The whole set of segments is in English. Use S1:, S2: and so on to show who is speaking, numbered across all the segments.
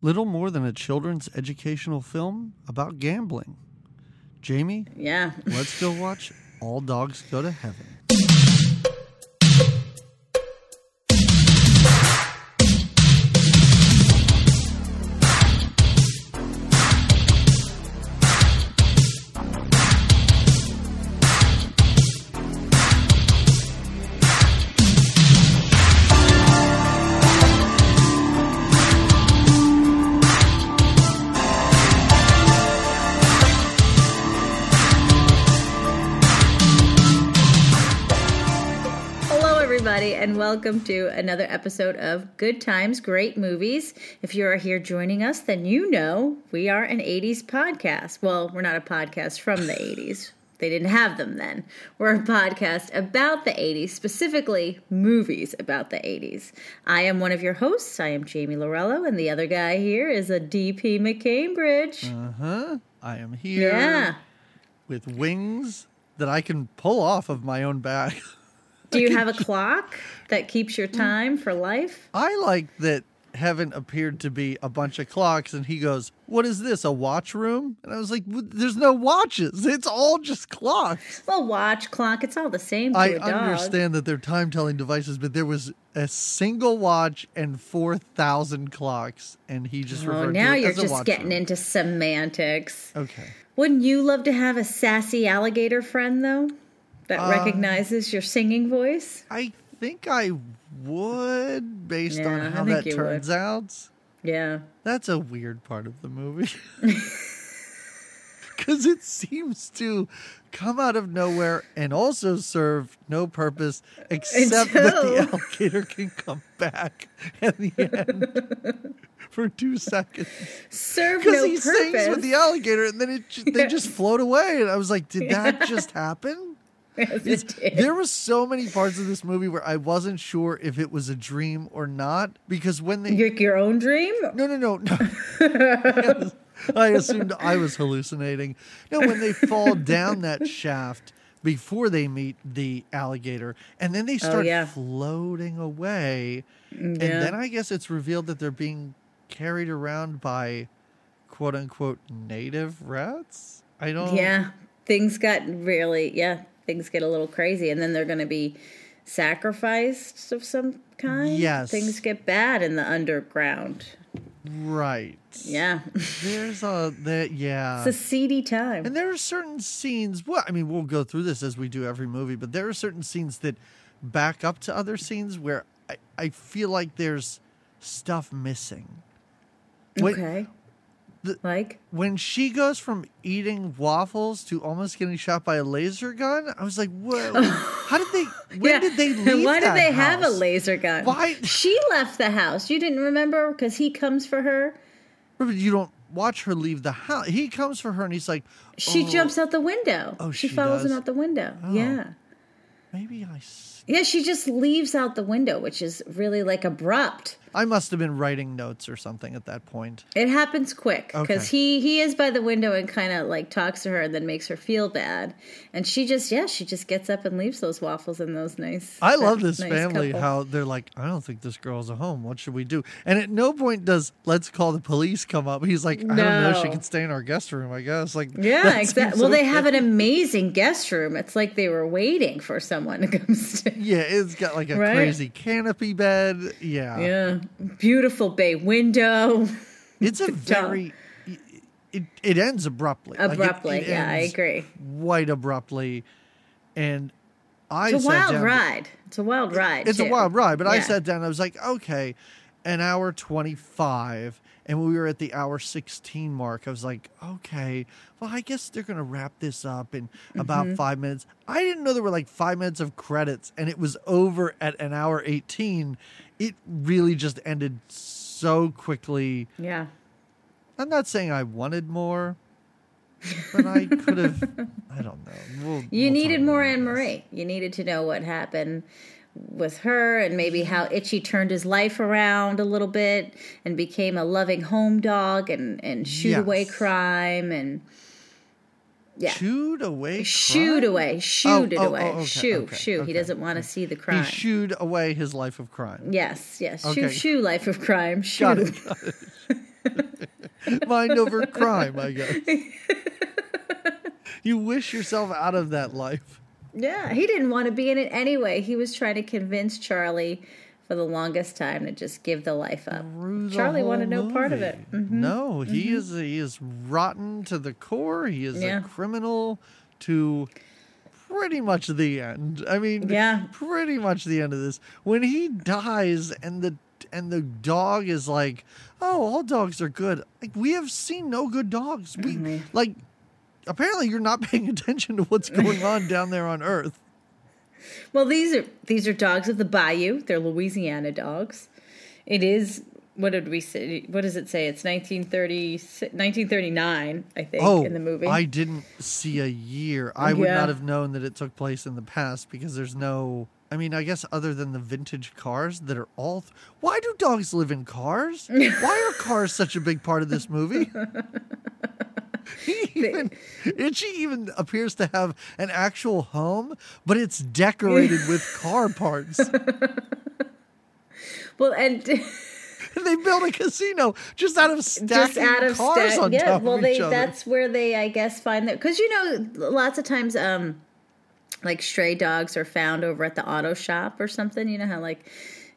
S1: little more than a children's educational film about gambling. Jamie,
S2: Yeah.
S1: let's go watch All Dogs Go to Heaven.
S2: Welcome to another episode of Good Times, Great Movies. If you are here joining us, then you know we are an 80s podcast. Well, we're not a podcast from the 80s. They didn't have them then. We're a podcast about the 80s, specifically movies about the 80s. I am one of your hosts. I am Jamie Lorello, and the other guy here is a DP McCambridge.
S1: Uh huh. I am here
S2: yeah.
S1: with wings that I can pull off of my own back.
S2: Do you have a clock that keeps your mm. time for life?
S1: I like that heaven appeared to be a bunch of clocks, and he goes, What is this, a watch room? And I was like, There's no watches. It's all just clocks.
S2: Well, watch, clock, it's all the same to
S1: I understand that they're time telling devices, but there was a single watch and 4,000 clocks, and he just
S2: Oh,
S1: referred
S2: now
S1: to it
S2: you're
S1: as a
S2: just getting
S1: room.
S2: into semantics.
S1: Okay.
S2: Wouldn't you love to have a sassy alligator friend, though, that
S1: Uh,
S2: recognizes your singing voice?
S1: I think I would, based on
S2: Yeah, I
S1: how that turns out.
S2: Yeah.
S1: That's a weird part of the movie. Because it seems to come out of nowhere and also serve no purpose except that the alligator can come back at the end for two seconds.
S2: Serve
S1: Because
S2: no
S1: he sings with the alligator and then it, they
S2: Yes.
S1: just float away. And I was like, did that just happen? there were so many parts of this movie where I wasn't sure if it was a dream or not because when they
S2: your, your own dream?
S1: no no no no I assumed I was hallucinating. No, when they fall down that shaft before they meet the alligator and then they oh, start
S2: Oh, yeah.
S1: floating away and
S2: mm,
S1: then I guess it's revealed that they're being carried around by quote unquote native rats. I don't
S2: Yeah. Things got really, yeah, things get a little crazy. And then they're going to be sacrificed of some kind.
S1: Yes.
S2: Things get bad in the underground.
S1: right.
S2: Yeah.
S1: There's a that yeah.
S2: it's a seedy time.
S1: And there are certain scenes, well, I mean, we'll go through this as we do every movie, but there are certain scenes that back up to other scenes where I, I feel like there's stuff missing. When,
S2: okay.
S1: The-
S2: like?
S1: when she goes from eating waffles to almost getting shot by a laser gun, I was like, whoa. How did they, when
S2: Yeah.
S1: did they leave
S2: Why did they have a laser gun?
S1: Why-
S2: She left the house. You didn't remember because he comes for her.
S1: You don't watch her leave the house. He comes for her and he's like,
S2: She
S1: "Oh,
S2: jumps out the window.
S1: Oh,
S2: she,
S1: she
S2: follows
S1: does?
S2: him out the window.
S1: Oh.
S2: Yeah.
S1: Maybe I.
S2: Yeah, she just leaves out the window, which is really like abrupt.
S1: I must have been writing notes or something at that point.
S2: It happens quick because
S1: Okay.
S2: he he is by the window and kind of like talks to her and then makes her feel bad, and she just yeah she just gets up and leaves those waffles and those nice.
S1: I love this
S2: nice
S1: family.
S2: couple.
S1: How they're like, I don't think this girl's at home. What should we do? And at no point does let's call the police come up. He's like, I don't know. She can stay in our guest room, I guess. Like,
S2: Yeah, exactly. Well, they have an amazing guest room. It's like they were waiting for someone to come stay.
S1: Yeah, it's got like a
S2: Right?
S1: crazy canopy bed. Yeah,
S2: Yeah, beautiful bay window.
S1: it's a very. It it ends abruptly. Like, it-
S2: Abruptly,
S1: it
S2: yeah, I agree.
S1: Quite abruptly, and I
S2: It's a wild
S1: down-
S2: ride. It's a wild ride.
S1: It's a wild ride, but I sat down I was like, okay, an hour 25. And when we were at the hour 16 mark, I was like, okay, well, I guess they're going to wrap this up in about
S2: Mm-hmm.
S1: five minutes. I didn't know there were like five minutes of credits and it was over at an hour 18. It really just ended so quickly.
S2: Yeah.
S1: I'm not saying I wanted more, but I could have, I don't know. We'll-
S2: You
S1: we'll
S2: needed more Anne. Marie. You needed to know what happened with her and maybe how Itchy turned his life around a little bit and became a loving home dog and, and shoot away crime and yeah.
S1: Chewed away.
S2: Shooed
S1: crime?
S2: away, oh, shoot it
S1: oh,
S2: away,
S1: oh, okay,
S2: shoo,
S1: okay,
S2: shoo.
S1: okay.
S2: He doesn't want to see the crime.
S1: He shooed away his life of crime.
S2: yes, yes, shoo, shoo, life of crime, shoo.
S1: Got it. Got it. mind over crime, I guess. you wish yourself out of that life.
S2: Yeah, he didn't want to be in it anyway. He was trying to convince Charlie for the longest time to just give the life up.
S1: the
S2: Charlie wanted no part of
S1: movie.
S2: it. Mhm.
S1: No, he is he is rotten to the core. He is
S2: Yeah.
S1: a criminal to pretty much the end. I mean,
S2: Yeah.
S1: pretty much the end of this. When he dies and the and the dog is like, "Oh, all dogs are good." Like we have seen no good dogs. We
S2: Mhm.
S1: like apparently you're not paying attention to what's going on down there on Earth.
S2: Well, these are these are dogs of the bayou. They're Louisiana dogs. It is what did we say? What does it say? It's 1930, 1939, I think,
S1: Oh,
S2: in the movie.
S1: I didn't see a year. I would
S2: Yeah.
S1: not have known that it took place in the past because there's no. I mean, I guess other than the vintage cars that are all. Why do dogs live in cars? Why are cars such a big part of this movie? He even, Itchy even appears to have an actual home, but it's decorated with car parts.
S2: well, and
S1: they built a casino just out of stacking
S2: out of
S1: cars on
S2: yeah.
S1: top
S2: Well,
S1: of
S2: they
S1: each other.
S2: that's where they, I guess, find that because you know, lots of times, um, like stray dogs are found over at the auto shop or something. You know how like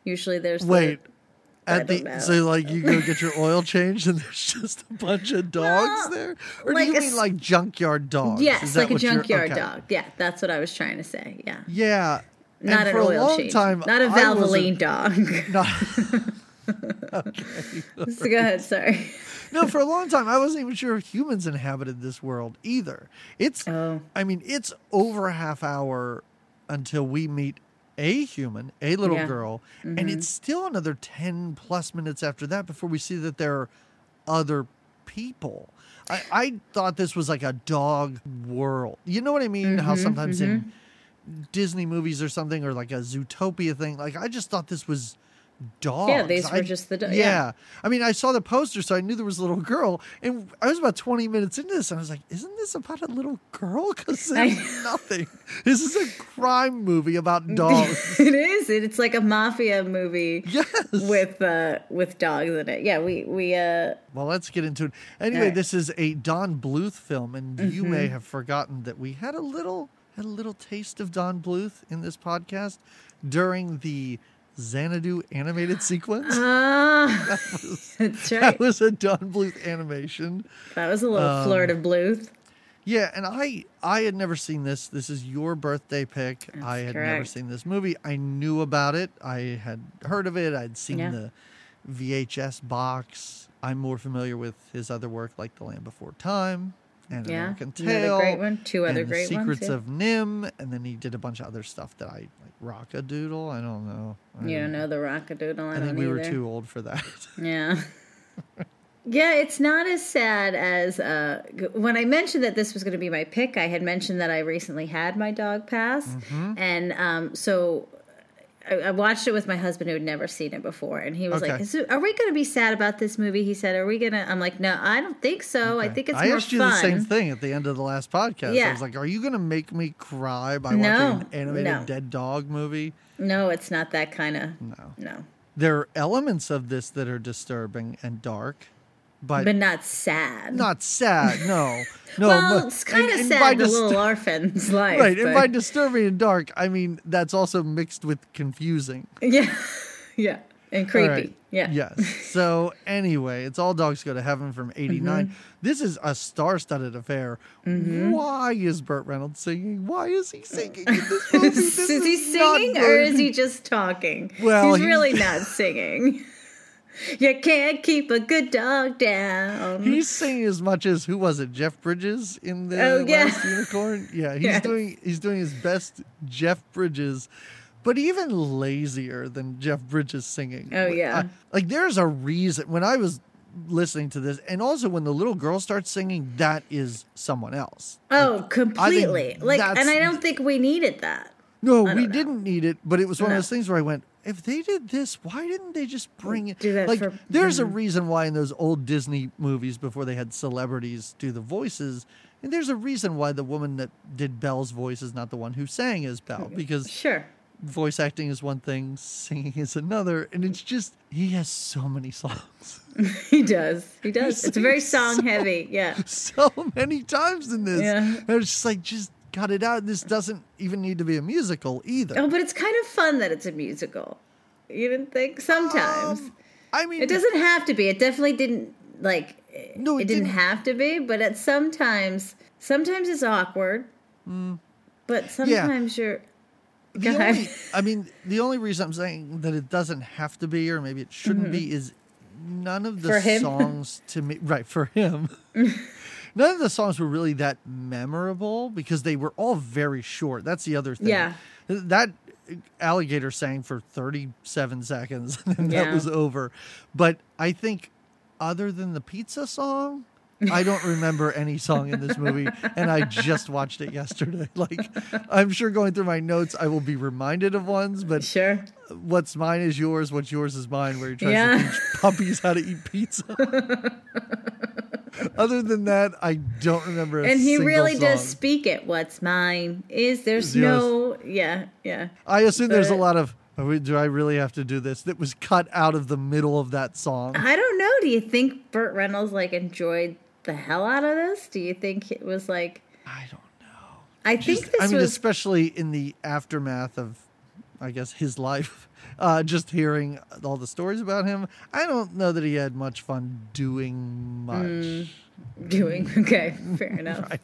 S2: usually there's the-
S1: Wait.
S2: I
S1: At the
S2: know.
S1: so like you go get your oil changed and there's just a bunch of dogs
S2: Well,
S1: there, or
S2: like
S1: do you
S2: a
S1: mean like junkyard dogs?
S2: Yes,
S1: Is that
S2: like a junkyard
S1: okay.
S2: dog. Yeah, that's what I was trying to say. Yeah.
S1: Yeah,
S2: Not
S1: and
S2: an oil
S1: long
S2: change.
S1: time,
S2: not a Valvoline dog.
S1: Not,
S2: so go ahead. Sorry.
S1: no, for a long time I wasn't even sure if humans inhabited this world either. It's,
S2: Oh.
S1: I mean, it's over a half hour until we meet a human, a little
S2: Yeah.
S1: girl, and
S2: Mm-hmm.
S1: it's still another ten plus minutes after that before we see that there are other people. I, I thought this was like a dog world. You know what I mean? How
S2: Mm-hmm,
S1: sometimes in Disney movies or something, or like a Zootopia thing, like I just thought this was dogs.
S2: Yeah, these were
S1: I-
S2: just the do-
S1: yeah.
S2: yeah.
S1: I mean, I saw the poster, so I knew there was a little girl, and I was about twenty minutes into this, and I was like, "Isn't this about a little girl?" Because there's nothing. This is a crime movie about dogs.
S2: it is. It's like a mafia movie
S1: yes.
S2: with uh with dogs in it. Yeah, we we uh
S1: Well, let's get into it. Anyway,
S2: right.
S1: this is a Don Bluth film, and you may
S2: Mm-hmm.
S1: have forgotten that we had a little had a little taste of Don Bluth in this podcast during the Xanadu animated sequence.
S2: ah, that's
S1: That was a Don Bluth animation.
S2: That was a little
S1: Um,
S2: flirt of Bluth.
S1: Yeah, and I I had never seen this. This is your birthday pick. I had never seen this movie. I knew about it. I had heard of it. I'd seen
S2: Yeah.
S1: the VHS box. I'm more familiar with his other work like The Land Before Time and
S2: Yeah,
S1: American
S2: another
S1: Tail.
S2: great one. Two other great
S1: the
S2: ones,
S1: Secrets of NIMH, and then he did a bunch of other stuff that I like Rock-a-Doodle. I don't know. I
S2: You don't know the Rock-a-Doodle. I,
S1: I
S2: don't
S1: think we were too old for that.
S2: Yeah. Yeah, it's not as sad as uh, when I mentioned that this was going to be my pick. I had mentioned that I recently had my dog pass,
S1: Mm-hmm.
S2: and um, so I, I watched it with my husband who had never seen it before, and he was like,
S1: Okay.
S2: Is it, "Are we going to be sad about this movie?" He said, "Are we going to?" I'm like, "No, I don't think so. I think it's
S1: I
S2: more
S1: asked you
S2: fun."
S1: the same thing at the end of the last podcast. I was like, "Are you going to make me cry by
S2: No,
S1: watching an animated
S2: no.
S1: dead dog movie?"
S2: No, it's not that kind of.
S1: No.
S2: No,
S1: There are elements of this that are disturbing and dark, but,
S2: but not sad.
S1: not sad. No, no.
S2: well,
S1: but-
S2: it's kind of sad. The
S1: dis-
S2: little orphan's life,
S1: right, and by disturbing and dark, I mean that's also mixed with confusing.
S2: yeah, yeah, and creepy.
S1: right.
S2: Yeah,
S1: Yes. So anyway, it's all dogs go to heaven from '89.
S2: Mm-hmm.
S1: This is a star-studded affair. Why is Burt Reynolds singing? Why is he singing in this movie? This
S2: is, he
S1: is not
S2: singing or is he just talking?
S1: Well,
S2: he's,
S1: he's-
S2: really not singing. You can't keep a good dog down.
S1: He's singing as much as who was it? Jeff Bridges in the
S2: Oh, yeah.
S1: last unicorn. Yeah, he's doing he's doing his best Jeff Bridges, but even lazier than Jeff Bridges singing.
S2: Oh, yeah.
S1: I- like there's a reason when I was listening to this, and also when the little girl starts singing, that is someone else.
S2: oh, completely. Like, and I don't think we needed that.
S1: No, we
S2: know.
S1: didn't need it, but it was one
S2: No.
S1: of those things where I went, if they did this, why didn't they just bring it?
S2: Do that
S1: like,
S2: for- mm-hmm.
S1: there's a reason why in those old Disney movies before they had celebrities do the voices, and there's a reason why the woman that did Belle's voice is not the one who sang as Belle because
S2: Sure.
S1: voice acting is one thing, singing is another, and it's just he has so many songs,
S2: he does. He does. It's very song heavy. Yeah.
S1: so many times in this.
S2: Yeah.
S1: And it's just like just cut it out. This doesn't even need to be a musical either.
S2: Oh, but it's kind of fun that it's a musical. You didn't think? Sometimes.
S1: Um, I mean,
S2: it doesn't have to be. It definitely didn't like
S1: No,
S2: it,
S1: it
S2: didn't,
S1: didn't.
S2: have to be, but at sometimes sometimes it's awkward. But sometimes you're Go ahead.
S1: only, I mean, the only reason I'm saying that it doesn't have to be, or maybe it shouldn't be, is none of the
S2: Mm-hmm.
S1: Songs to me, right, for him. none of the songs were really that memorable because they were all very short. That's the other thing.
S2: Yeah.
S1: That alligator sang for 37 seconds and that
S2: Yeah.
S1: was over. But I think, other than the pizza song, I don't remember any song in this movie, and I just watched it yesterday. Like, I'm sure going through my notes, I will be reminded of ones, but
S2: sure.
S1: what's mine is yours, what's yours is mine, where he tries
S2: Yeah.
S1: to teach puppies how to eat pizza. Other than that, I don't remember. A
S2: And he really does speak it. What's mine is there's no yeah, yeah.
S1: I assume there's a lot of. "Oh, Do I really have to do this? That was cut out of the middle of that song.
S2: I don't know. Do you think Burt Reynolds like enjoyed the hell out of this? Do you think it was like
S1: I don't know.
S2: I
S1: Just-
S2: think this
S1: I mean,
S2: was
S1: especially in the aftermath of, I guess, his life. Uh, just hearing all the stories about him, I don't know that he had much fun doing much.
S2: Mm. doing okay, fair enough.
S1: Right.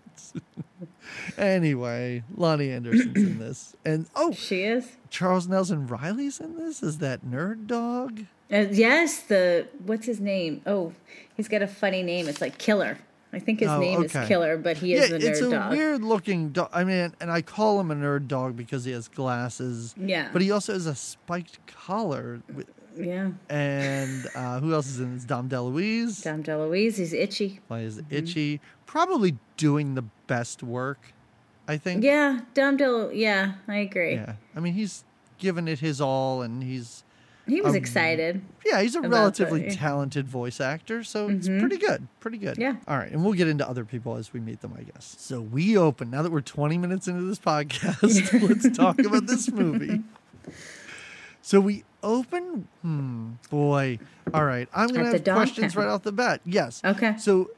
S1: anyway, Loni Anderson's in this, and oh,
S2: She is.
S1: Charles Nelson Reilly's in this. Is that nerd dog?
S2: Uh, yes, the what's his name? Oh, he's got a funny name. It's like Killer. I think his
S1: Oh,
S2: name
S1: okay.
S2: is Killer, but he is
S1: yeah,
S2: the nerd
S1: it's a
S2: dog.
S1: weird looking dog. I mean, and I call him a nerd dog because he has glasses.
S2: Yeah.
S1: But he also has a spiked collar. with-
S2: yeah,
S1: And uh, who else is in this? Dom DeLuise
S2: Dom DeLuise. He's itchy.
S1: plays
S2: Mm-hmm.
S1: Itchy. Probably doing the best work, I think.
S2: Yeah, Dom Del. Yeah, I agree.
S1: Yeah. I mean, he's given it his all, and he's
S2: He was
S1: Um,
S2: excited.
S1: yeah, he's a relatively talented voice actor, so it's pretty good. Pretty good.
S2: Mm-hmm. Yeah.
S1: All right, and we'll get into other people as we meet them, I guess. So we open now that we're 20 minutes into this podcast. let's talk about this movie. So we open. Hmm, boy. All right, I'm gonna have questions right off the bat. Yes.
S2: Okay.
S1: So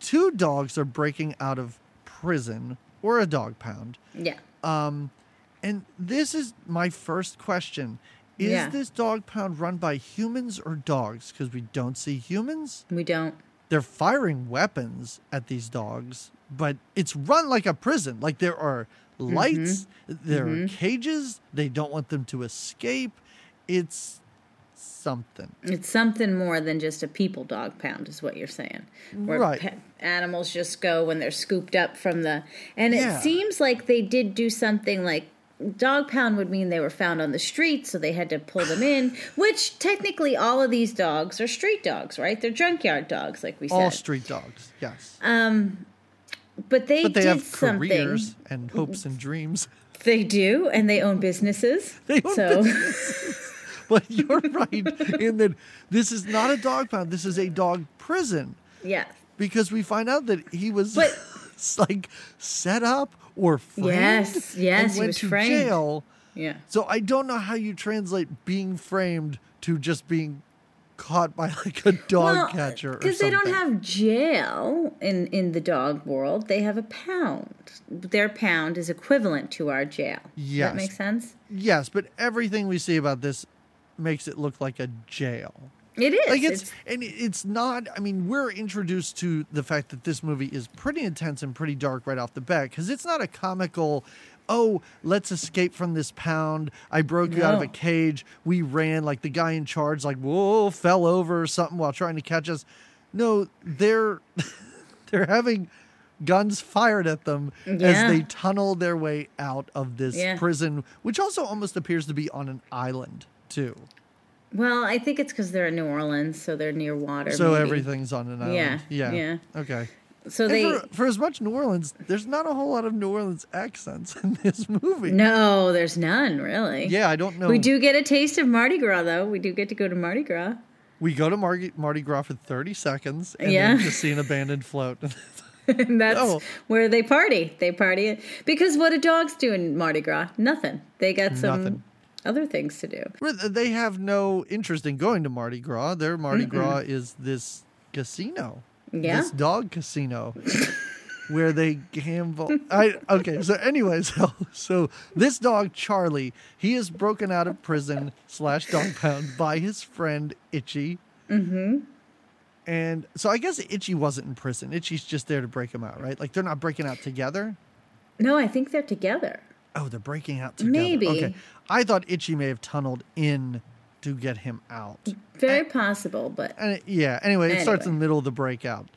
S1: two dogs are breaking out of prison or a dog pound.
S2: Yeah.
S1: Um, and this is my first question. Is
S2: Yeah.
S1: this dog pound run by humans or dogs? Because we don't see humans.
S2: We don't.
S1: They're firing weapons at these dogs, but it's run like a prison. Like there are
S2: Mm-hmm.
S1: lights, there are cages. They don't want them to escape. It's something.
S2: It's something more than just a people dog pound, is what you're saying. Where
S1: Right.
S2: pe- animals just go when they're scooped up from the. And
S1: Yeah.
S2: it seems like they did do something like. Dog pound would mean they were found on the street, so they had to pull them in. Which technically, all of these dogs are street dogs, right? They're junkyard dogs, like we
S1: All
S2: said.
S1: All street dogs, yes.
S2: Um, but they,
S1: but they
S2: did
S1: have
S2: something.
S1: careers and hopes and dreams.
S2: They do, and they own businesses.
S1: They own
S2: so
S1: But you're right in that this is not a dog pound. This is a dog prison.
S2: yeah,
S1: because we find out that he was
S2: But-
S1: like set up or framed
S2: Yes, yes,
S1: and went
S2: was
S1: to
S2: framed.
S1: jail.
S2: yeah.
S1: So I don't know how you translate being framed to just being caught by like a dog catcher
S2: Because they don't have jail in in the dog world. They have a pound. Their pound is equivalent to our jail. Does
S1: Yes.
S2: that makes sense?
S1: Yes, but everything we see about this makes it look like a jail.
S2: It is.
S1: Like it's, and it's not. I mean, we're introduced to the fact that this movie is pretty intense and pretty dark right off the bat because it's not a comical. Oh, let's escape from this pound. I broke you out of a cage. We ran like the guy in charge, like whoa, fell over or something while trying to catch us. No, they're they're having guns fired at them
S2: Yeah.
S1: as they tunnel their way out of this
S2: Yeah.
S1: prison, which also almost appears to be on an island too.
S2: Well, I think it's because they're in New Orleans, so they're near water.
S1: So
S2: maybe.
S1: everything's on an island.
S2: Yeah,
S1: Yeah.
S2: yeah.
S1: Okay.
S2: So
S1: And
S2: they.
S1: for, for as much New Orleans, there's not a whole lot of New Orleans accents in this movie.
S2: No, there's none really.
S1: Yeah, I don't know.
S2: We do get a taste of Mardi Gras, though. We do get to go to Mardi Gras.
S1: We go to Mardi, Mardi Gras for 30 seconds and
S2: Yeah.
S1: then just see an abandoned float.
S2: and that's
S1: No.
S2: where they party. They party because what do dogs do in Mardi Gras? Nothing. They got some
S1: Nothing.
S2: Other things to do.
S1: They have no interest in going to Mardi Gras. Their Mardi Gras is this casino.
S2: Yeah.
S1: This dog casino where they gamble. I okay. So, anyways, so, so this dog Charlie, he is broken out of prison slash dog pound by his friend Itchy. Mm-hmm. And so I guess Itchy wasn't in prison. Itchy's just there to break him out, right? Like they're not breaking out together.
S2: No, I think they're together.
S1: Oh, they're breaking out together.
S2: Maybe.
S1: Okay. I thought Itchy may have tunneled in to get him out.
S2: Very possible, but
S1: And yeah, anyway, it starts in the middle of the breakout.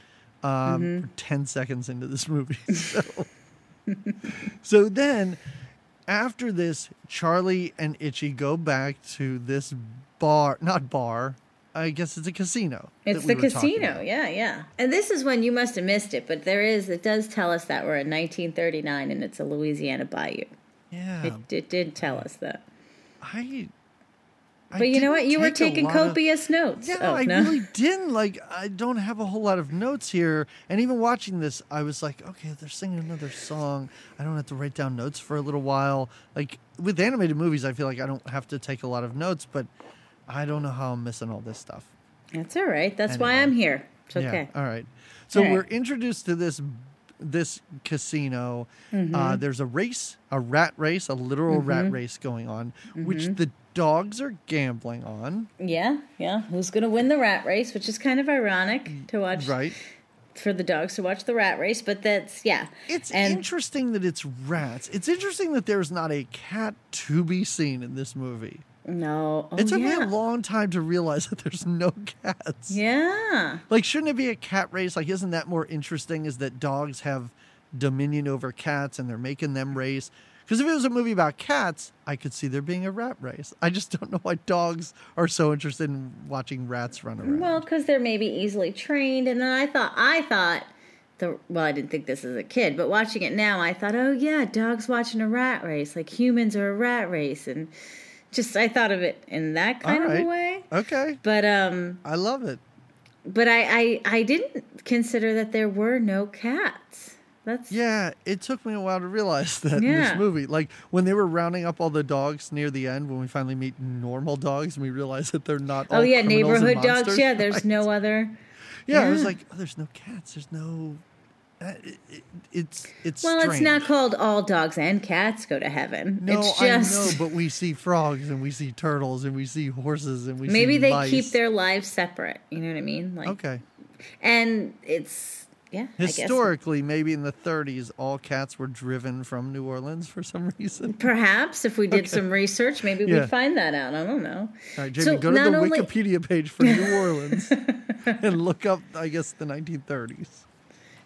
S1: Um,
S2: Mm-hmm.
S1: 10 seconds into this movie. So, so then, after this, Charlie and Itchy go back to this bar, not bar, I guess it's a casino.
S2: it's the casino. Yeah, yeah. And this is when you must have missed it, but there is. It does tell us that we're in 1939 and it's a Louisiana bayou.
S1: Yeah.
S2: It, it did tell us that.
S1: I. I
S2: But you know what? You were taking
S1: lot of-
S2: copious notes.
S1: Yeah,
S2: Oh,
S1: I
S2: no.
S1: really didn't. Like, I don't have a whole lot of notes here. And even watching this, I was like, okay, they're singing another song. I don't have to write down notes for a little while. Like, with animated movies, I feel like I don't have to take a lot of notes, but I don't know how I'm missing all this stuff.
S2: That's all right. That's why I'm here. It's okay.
S1: Yeah. All right. So
S2: All right.
S1: we're introduced to this this casino.
S2: Mm-hmm.
S1: Uh, there's a race, a rat race, a literal rat race going on, which
S2: Mm-hmm.
S1: the dogs are gambling on.
S2: Yeah, yeah. Who's going to win the rat race? Which is kind of ironic to watch
S1: Right.
S2: for the dogs to watch the rat race, but that's yeah.
S1: It's
S2: and
S1: interesting that it's rats. It's interesting that there's not a cat to be seen in this movie.
S2: No, oh,
S1: it took
S2: yeah.
S1: me a long time to realize that there's no cats.
S2: Yeah,
S1: Like, shouldn't it be a cat race? Like, isn't that more interesting? Is that dogs have dominion over cats and they're making them race? Because if it was a movie about cats, I could see there being a rat race. I just don't know why dogs are so interested in watching rats run around.
S2: well, because they're maybe easily trained, and then I thought I thought the well, I didn't think this as a kid, but watching it now, I thought, oh yeah, dogs watching a rat race, like humans are a rat race, and just I thought of it in that kind
S1: All
S2: of a way.
S1: okay,
S2: But um,
S1: I love it.
S2: but I, I I didn't consider that there were no cats. That's
S1: Yeah, it took me a while to realize that in this movie. Like when they were rounding up all the dogs near the end, when we finally meet normal dogs, and we realize that they're not.
S2: Oh yeah, neighborhood dogs. Yeah, there's
S1: Right.
S2: no other.
S1: Yeah, I was like, oh, there's no cats. There's no. Uh, it, it, it's it's
S2: Well, it's not called all dogs and cats go to heaven.
S1: No,
S2: it's just
S1: I know, but we see frogs and we see turtles and we see horses and we
S2: maybe they
S1: mice.
S2: keep their lives separate. You know what I mean? Like,
S1: okay.
S2: and it's yeah. I guess.
S1: Historically, maybe in the 30s, all cats were driven from New Orleans for some reason.
S2: Perhaps if we did
S1: Okay.
S2: some research, maybe
S1: Yeah.
S2: we'd find that out. I don't know.
S1: All right, Jamie,
S2: So
S1: go to the
S2: only-
S1: Wikipedia page for New Orleans and look up, I guess, the 1930s.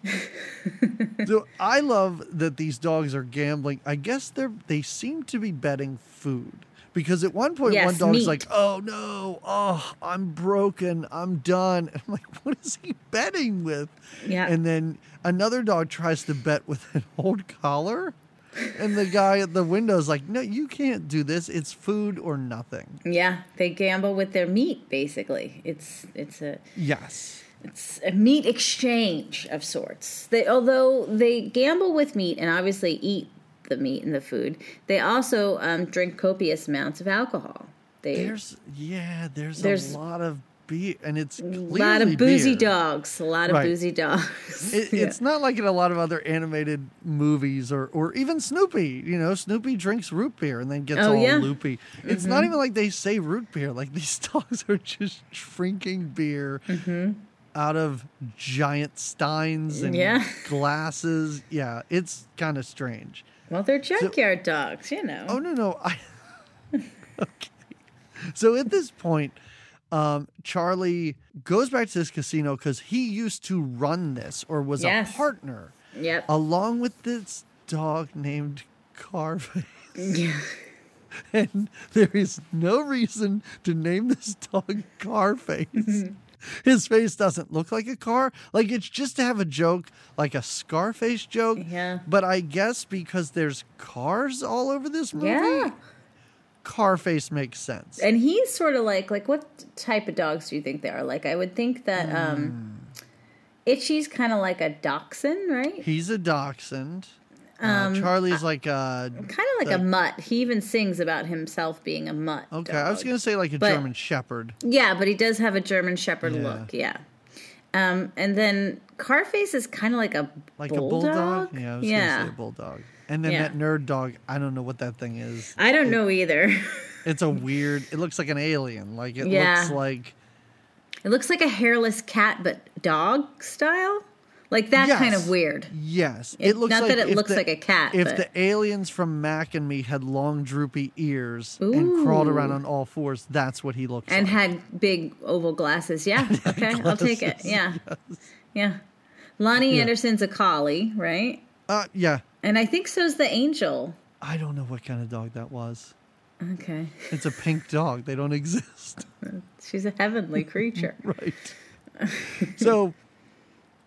S1: so I love that these dogs are gambling. I guess they're they seem to be betting food because at one point
S2: Yes,
S1: one dog's
S2: meat.
S1: like, "Oh no, oh I'm broken, I'm done." And I'm like, "What is he betting with?"
S2: Yeah.
S1: And then another dog tries to bet with an old collar. And the guy at the window is like, no, you can't do this. It's food or nothing.
S2: Yeah, they gamble with their meat. Basically, it's it's a
S1: Yes.
S2: It's a meat exchange of sorts. They although they gamble with meat and obviously eat the meat and the food, they also um, drink copious amounts of alcohol. They
S1: There's yeah, there's,
S2: There's-
S1: a lot of beer, and it's
S2: a lot of boozy
S1: beer.
S2: dogs. A lot of
S1: Right.
S2: boozy dogs.
S1: It,
S2: Yeah.
S1: It's not like in a lot of other animated movies, or or even Snoopy. You know, Snoopy drinks root beer and then gets
S2: Oh,
S1: all
S2: yeah.
S1: loopy. It's not even like they say root beer. Like these dogs are just drinking beer. Out of giant steins and
S2: Yeah.
S1: glasses. Yeah, it's kind of strange.
S2: well, they're junkyard dogs, you know.
S1: Oh no no I okay. So at this point, um, Charlie goes back to this casino because he used to run this or was
S2: Yes.
S1: a partner
S2: Yep.
S1: along with this dog named Carface.
S2: Yeah.
S1: And there is no reason to name this dog Carface. His face doesn't look like a car. Like it's just to have a joke, like a Scarface joke.
S2: Yeah.
S1: But I guess because there's cars all over this movie,
S2: Yeah.
S1: Carface makes sense.
S2: And he's sort of like like what type of dogs do you think they are? Like I would think that um Itchy's kind of like a dachshund, right?
S1: He's a dachshund. Uh, Charlie's like a
S2: Kind of like a mutt. He even sings about himself being a mutt.
S1: okay. I was gonna say like a
S2: But-
S1: German Shepherd.
S2: Yeah, but he does have a German Shepherd
S1: Yeah.
S2: look. Yeah. Um, and then Carface is kind of like a
S1: Like
S2: bulldog.
S1: a bulldog. Yeah, I was
S2: yeah.
S1: gonna say a bulldog. And then
S2: Yeah.
S1: that nerd dog. I don't know what that thing is.
S2: I don't know either.
S1: It's a weird. It looks like an alien. Like it
S2: Yeah.
S1: looks like
S2: it looks like a hairless cat, but dog style, like that kind of weird.
S1: yes.
S2: It-
S1: It, looks
S2: not
S1: like
S2: that it looks
S1: the-
S2: like a cat,
S1: If
S2: but-
S1: the aliens from Mac and Me had long droopy ears and crawled around on all fours, that's what he looked
S2: And
S1: like.
S2: And had big oval glasses. Yeah. Okay. I'll take it.
S1: glasses,
S2: Yeah. Yeah. Loni
S1: Yeah.
S2: Anderson's a collie, right?
S1: uh, yeah.
S2: And I think so's the angel.
S1: I don't know what kind of dog that was.
S2: Okay.
S1: It's a pink dog. They don't exist.
S2: She's a heavenly creature.
S1: right. so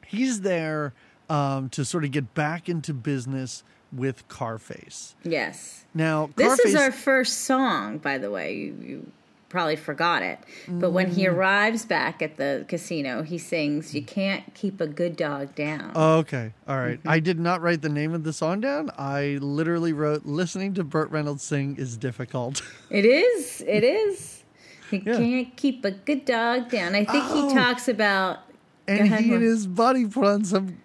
S1: he's there um, to sort of get back into business with Carface.
S2: Yes.
S1: Now,
S2: This is our first song, by the way. You, you probably forgot it. But when
S1: Mm.
S2: he arrives back at the casino, he sings, You can't keep a good dog down.
S1: Oh, okay, all right.
S2: Mm-hmm.
S1: I did not write the name of the song down. I literally wrote "Listening to Burt Reynolds sing is difficult."
S2: It is. It is. He
S1: Yeah.
S2: can't keep a good dog down. I think
S1: Oh.
S2: he talks about.
S1: And
S2: ahead,
S1: he and his buddy put on some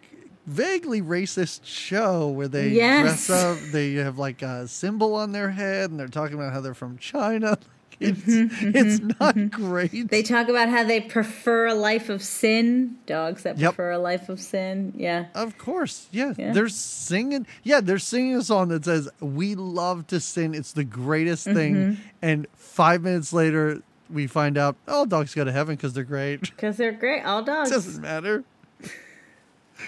S1: vaguely racist show where they
S2: Yes.
S1: dress up. They have like a symbol on their head, and they're talking about how they're from China. It's it's not great.
S2: Mm-hmm. They talk about how they prefer a life of sin. Dogs that
S1: Yep.
S2: prefer a life of sin. Yeah.
S1: Of course, yeah.
S2: Yeah.
S1: They're singing. Yeah, they're singing a song that says, "We love to sin. It's the greatest thing."
S2: Mm-hmm.
S1: And five minutes later, we find out, all dogs go to heaven because they're great.
S2: Because they're great. All
S1: It
S2: dogs.
S1: doesn't matter.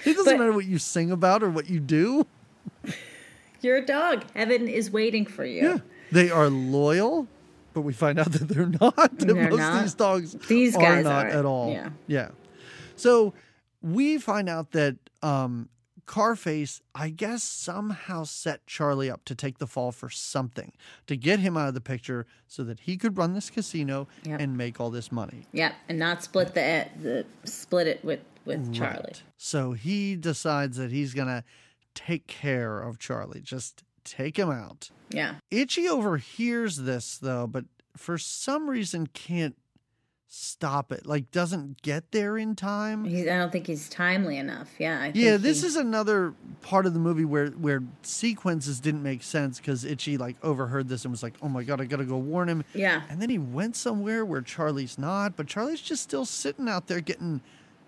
S1: It doesn't
S2: But-
S1: matter what you sing about or what you do.
S2: You're a dog. Heaven is waiting for you.
S1: Yeah, they are loyal, but we find out that they're not. That
S2: They're
S1: most
S2: not.
S1: of these dogs
S2: These
S1: are
S2: guys
S1: not
S2: aren't.
S1: at all.
S2: Yeah.
S1: yeah. So we find out that um, Carface, I guess, somehow set Charlie up to take the fall for something to get him out of the picture so that he could run this casino
S2: Yep.
S1: and make all this money.
S2: Yep. And not split the, eh, the split it with, with Charlie.
S1: Right. So he decides that he's going to take care of Charlie, just take him out.
S2: Yeah.
S1: Itchy overhears this though, but for some reason can't stop it. Like doesn't get there in time.
S2: He's, I don't think he's timely enough. Yeah. I
S1: Yeah, this
S2: he-
S1: is another part of the movie where where sequences didn't make sense because Itchy like overheard this and was like, "Oh my god, I gotta go warn him."
S2: Yeah.
S1: And then he went somewhere where Charlie's not, but Charlie's just still sitting out there getting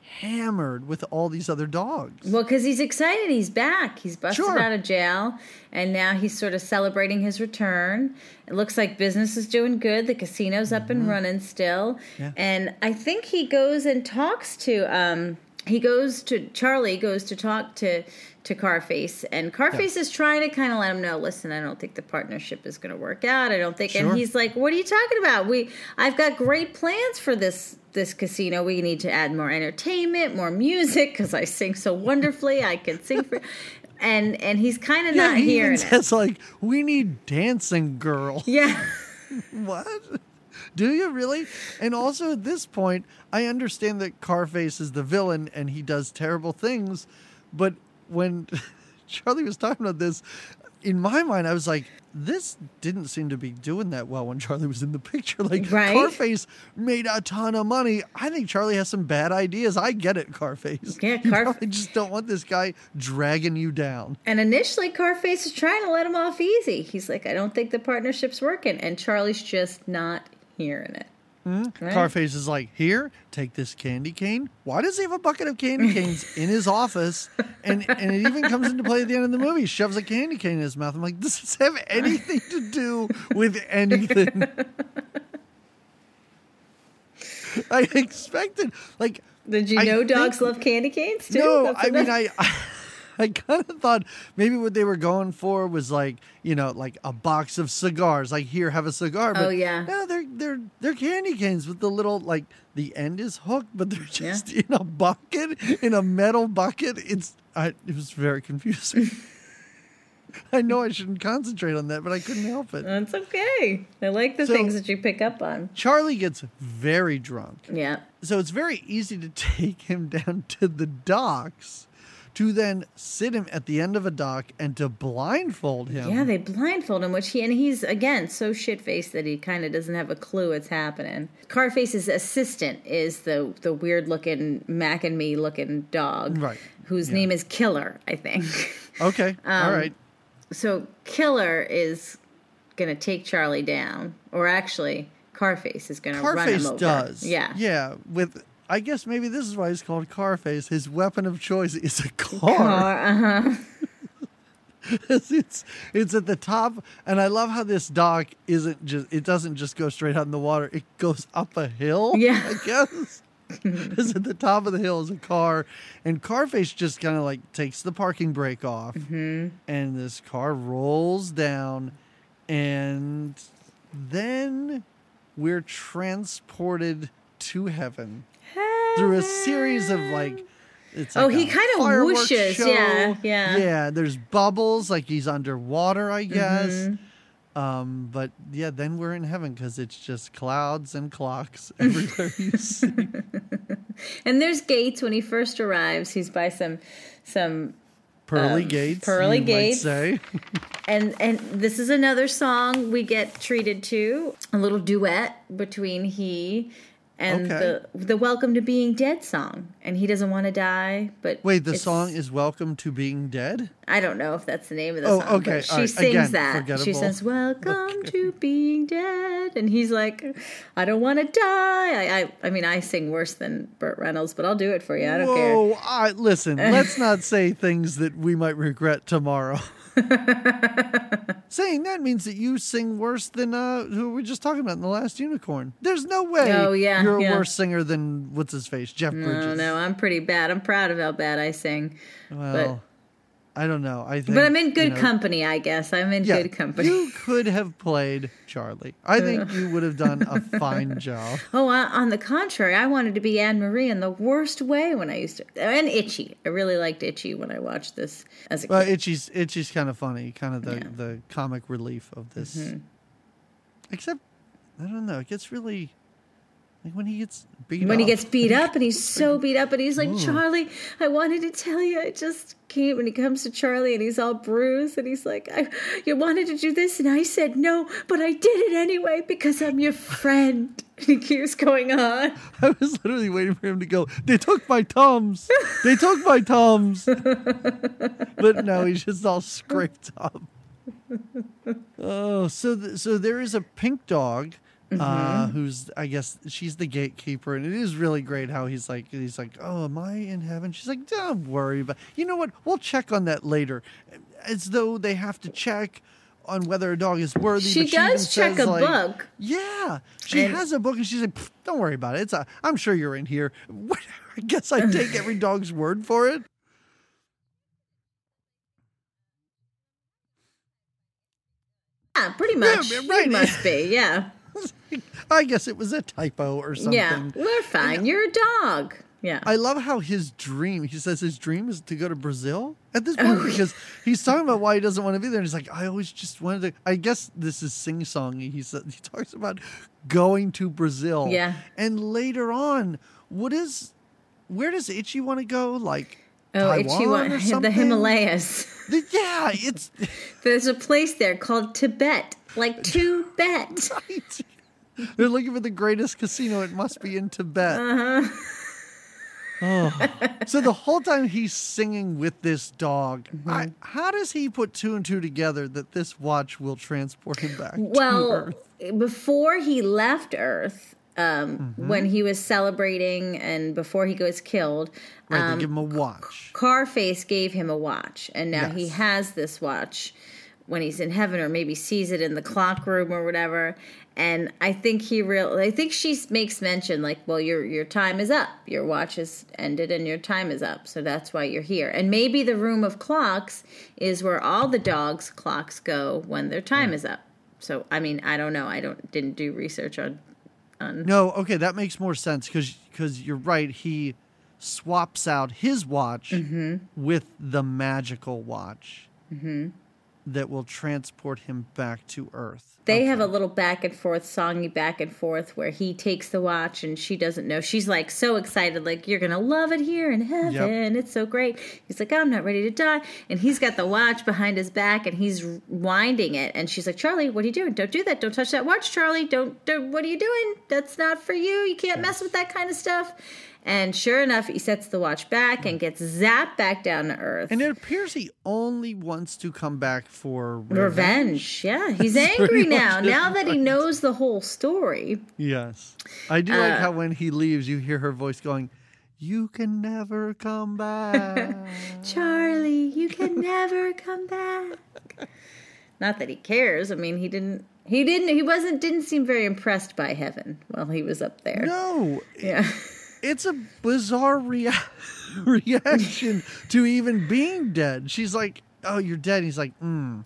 S1: hammered with all these other dogs.
S2: Well, because he's excited. He's back. He's busted
S1: Sure.
S2: out of jail. And now he's sort of celebrating his return. It looks like business is doing good. The casino's up and running still.
S1: Mm-hmm. Yeah.
S2: And I think he goes and talks to, um, he goes to, Charlie goes to talk to, to Carface. And Carface is trying to kind of let him know, listen, I don't think the partnership is going to work out. I don't think.
S1: Sure.
S2: And he's like, what are you talking about? We, I've got great plans for this this casino. We need to add more entertainment, more music because I sing so wonderfully. I can sing for, and and he's kind of
S1: yeah,
S2: not
S1: he
S2: hearing
S1: even
S2: it.
S1: like, "We need dancing girl."
S2: Yeah,
S1: what? Do you really? And also at this point, I understand that Carface is the villain and he does terrible things, but when Charlie was talking about this, in my mind, I was like, this didn't seem to be doing that well when Charlie was in the picture. Like,
S2: Right?
S1: Carface made a ton of money. I think Charlie has some bad ideas. I get it, Carface.
S2: Yeah,
S1: you
S2: Carf-
S1: just don't want this guy dragging you down.
S2: and initially Carface is trying to let him off easy. He's like, I don't think the partnership's working, and Charlie's just not hearing it. Mm-hmm. Right?
S1: Carface is like, here, take this candy cane. Why does he have a bucket of candy canes in his office? And and it even comes into play at the end of the movie. He shoves a candy cane in his mouth. I'm like, does this have anything to do with anything? I expected like
S2: Did you
S1: I
S2: know dogs
S1: think-
S2: love candy canes too?
S1: no,
S2: That's
S1: I mean,
S2: another-
S1: I, I kind of thought maybe what they were going for was like, you know, like a box of cigars. Like here, have a cigar. But
S2: Oh, yeah.
S1: no, they're they're they're candy canes with the little like the end is hooked, but they're just in a bucket, in a metal bucket. It's I, it was very confusing. I know I shouldn't concentrate on that, but I couldn't help it.
S2: That's okay. I like the
S1: So-
S2: things that you pick up on.
S1: Charlie gets very drunk.
S2: Yeah.
S1: So it's very easy to take him down to the docks to then sit him at the end of a dock and to blindfold him.
S2: Yeah, they blindfold him, which he and he's again so shit faced that he kind of doesn't have a clue what's happening. Carface's assistant is the the weird looking Mac and me looking dog,
S1: Right.
S2: Whose
S1: Yeah.
S2: name is Killer, I think.
S1: Okay.
S2: Um,
S1: All right.
S2: so Killer is gonna take Charlie down, or actually, Carface is gonna run him
S1: Carface
S2: over.
S1: does.
S2: Yeah.
S1: Yeah. With I guess maybe this is why he's called Carface. His weapon of choice is a car.
S2: Car, uh-huh.
S1: it's it's at the top, and I love how this dock isn't just it doesn't just go straight out in the water. It goes up a hill.
S2: Yeah.
S1: I guess. Because at the top of the hill is a car, and Carface just kind of like takes the parking brake off,
S2: Mm-hmm.
S1: and this car rolls down, and then we're transported to heaven through a series of like. It's
S2: Oh,
S1: like
S2: he kinda
S1: fireworks
S2: whooshes,
S1: show.
S2: yeah, yeah.
S1: Yeah, there's bubbles like he's underwater, I guess.
S2: Mm-hmm.
S1: Um, but yeah, then we're in heaven because it's just clouds and clocks everywhere you see.
S2: And there's gates when he first arrives. He's by some some
S1: Pearly
S2: Um,
S1: gates.
S2: pearly gates.
S1: Say.
S2: and and this is another song we get treated to a little duet between he and
S1: Okay.
S2: the the welcome to being dead song and he doesn't want to die but
S1: Wait, the song is "Welcome to Being Dead."
S2: i don't know if that's the name of the
S1: Oh,
S2: song
S1: okay,
S2: she
S1: right.
S2: sings
S1: Again,
S2: that she says welcome to being dead and he's like i don't want to die I, I i mean i sing worse than burt reynolds but i'll do it for you i don't care
S1: Whoa! Listen, let's not say things that we might regret tomorrow. Saying that means that you sing worse than uh, who we were just talking about in the last unicorn. There's no way
S2: Oh, yeah,
S1: you're a
S2: yeah.
S1: worse singer than what's his face, Jeff
S2: no
S1: Bridges.
S2: no i'm pretty bad i'm proud of how bad i sing
S1: Well, I don't know. I think,
S2: but i'm in good
S1: you know,
S2: company i guess i'm in
S1: Yeah,
S2: good company
S1: You could have played Charlie. I think you would have done a fine job.
S2: Oh, uh, on the contrary, I wanted to be Anne Marie in the worst way when I used to. And Itchy. I really liked Itchy when I watched this as a
S1: Well,
S2: kid.
S1: Itchy's Itchy's kind of funny, kind of the
S2: Yeah. Mm-hmm.
S1: the comic relief of this. Except, I don't know. It gets really like when he gets beat.
S2: when he
S1: up.
S2: gets beat up and he's so beat up and he's like, Charlie, I wanted to tell you, I just can't. When he comes to Charlie and he's all bruised and he's like, I, You wanted to do this and I said no, but I did it anyway because I'm your friend. And he keeps going on.
S1: I was literally waiting for him to go. They took my tums. They took my tums. but no, he's just all scraped up. Oh, so th- so there is a pink dog. Uh, who's I guess she's the gatekeeper, and it is really great how he's like he's like, oh, am I in heaven? She's like, don't worry, but you know what? We'll check on that later, as though they have to check on whether a dog is worthy.
S2: She does check
S1: says,
S2: a
S1: like-
S2: book.
S1: Yeah, she
S2: And-
S1: has a book, and she's like, "Don't worry about it. It's a, I'm sure you're in here." I guess I take every dog's word for it.
S2: Yeah, pretty much.
S1: Yeah,
S2: He must be, yeah.
S1: I guess it was a typo or something.
S2: Yeah, we're fine. You're a dog. Yeah.
S1: I love how his dream. He says his dream is to go to Brazil at this
S2: Oh,
S1: point because he's talking about why he doesn't want to be there. And he's like, I always just wanted to. I guess this is sing songy. He said he talks about going to Brazil.
S2: Yeah.
S1: And later on, what is? Where does Itchy want to go? Like
S2: oh,
S1: Taiwan
S2: Itchy wa-
S1: or
S2: the? Himalayas.
S1: The- yeah, it's
S2: There's a place there called Tibet, like Tibet.
S1: right. They're looking for the greatest casino. It must be in Tibet.
S2: Uh-huh.
S1: Oh. So the whole time he's singing with this dog,
S2: Mm-hmm.
S1: I, how does he put two and two together that this watch will transport him back to
S2: Well,
S1: Earth?
S2: before he left Earth, um,
S1: Mm-hmm.
S2: when he was celebrating and before he was killed,
S1: Right,
S2: um,
S1: they give him a watch.
S2: Carface gave him a watch, and now he has this watch when he's in heaven, or maybe sees it in the clock room or whatever. And I think he real. I think she makes mention like, "Well, your your time is up. Your watch has ended, and your time is up. So that's why you're here." And maybe the room of clocks is where all the dogs' clocks go when their time is up. So I mean, I don't know. I don't didn't do research on.
S1: No, okay, that makes more sense because you're right. He swaps out his watch
S2: Mm-hmm.
S1: with the magical watch. Mm-hmm. that will transport him back to Earth.
S2: They have a little back and forth, songy back and forth, where he takes the watch and she doesn't know. She's like so excited, like, you're going to love it here in heaven. It's so great. He's like, I'm not ready to die. And he's got the watch behind his back and he's winding it. And she's like, Charlie, what are you doing? Don't do that. Don't touch that watch, Charlie. Don't, don't what are you doing? That's not for you. You can't mess with that kind of stuff. And sure enough, he sets the watch back and gets zapped back down to Earth.
S1: And it appears he only wants to come back for revenge.
S2: Revenge. Yeah, he's angry now. Now that he knows the whole story.
S1: Yes. I do like
S2: Uh,
S1: how when he leaves, you hear her voice going, You can never come back.
S2: Charlie, you can never come back. Not that he cares. I mean, he didn't. He didn't. He wasn't. Didn't seem very impressed by heaven while he was up there.
S1: no,
S2: Yeah.
S1: It's a bizarre rea- reaction to even being dead. She's like, "Oh, you're dead." He's like, "Hmm,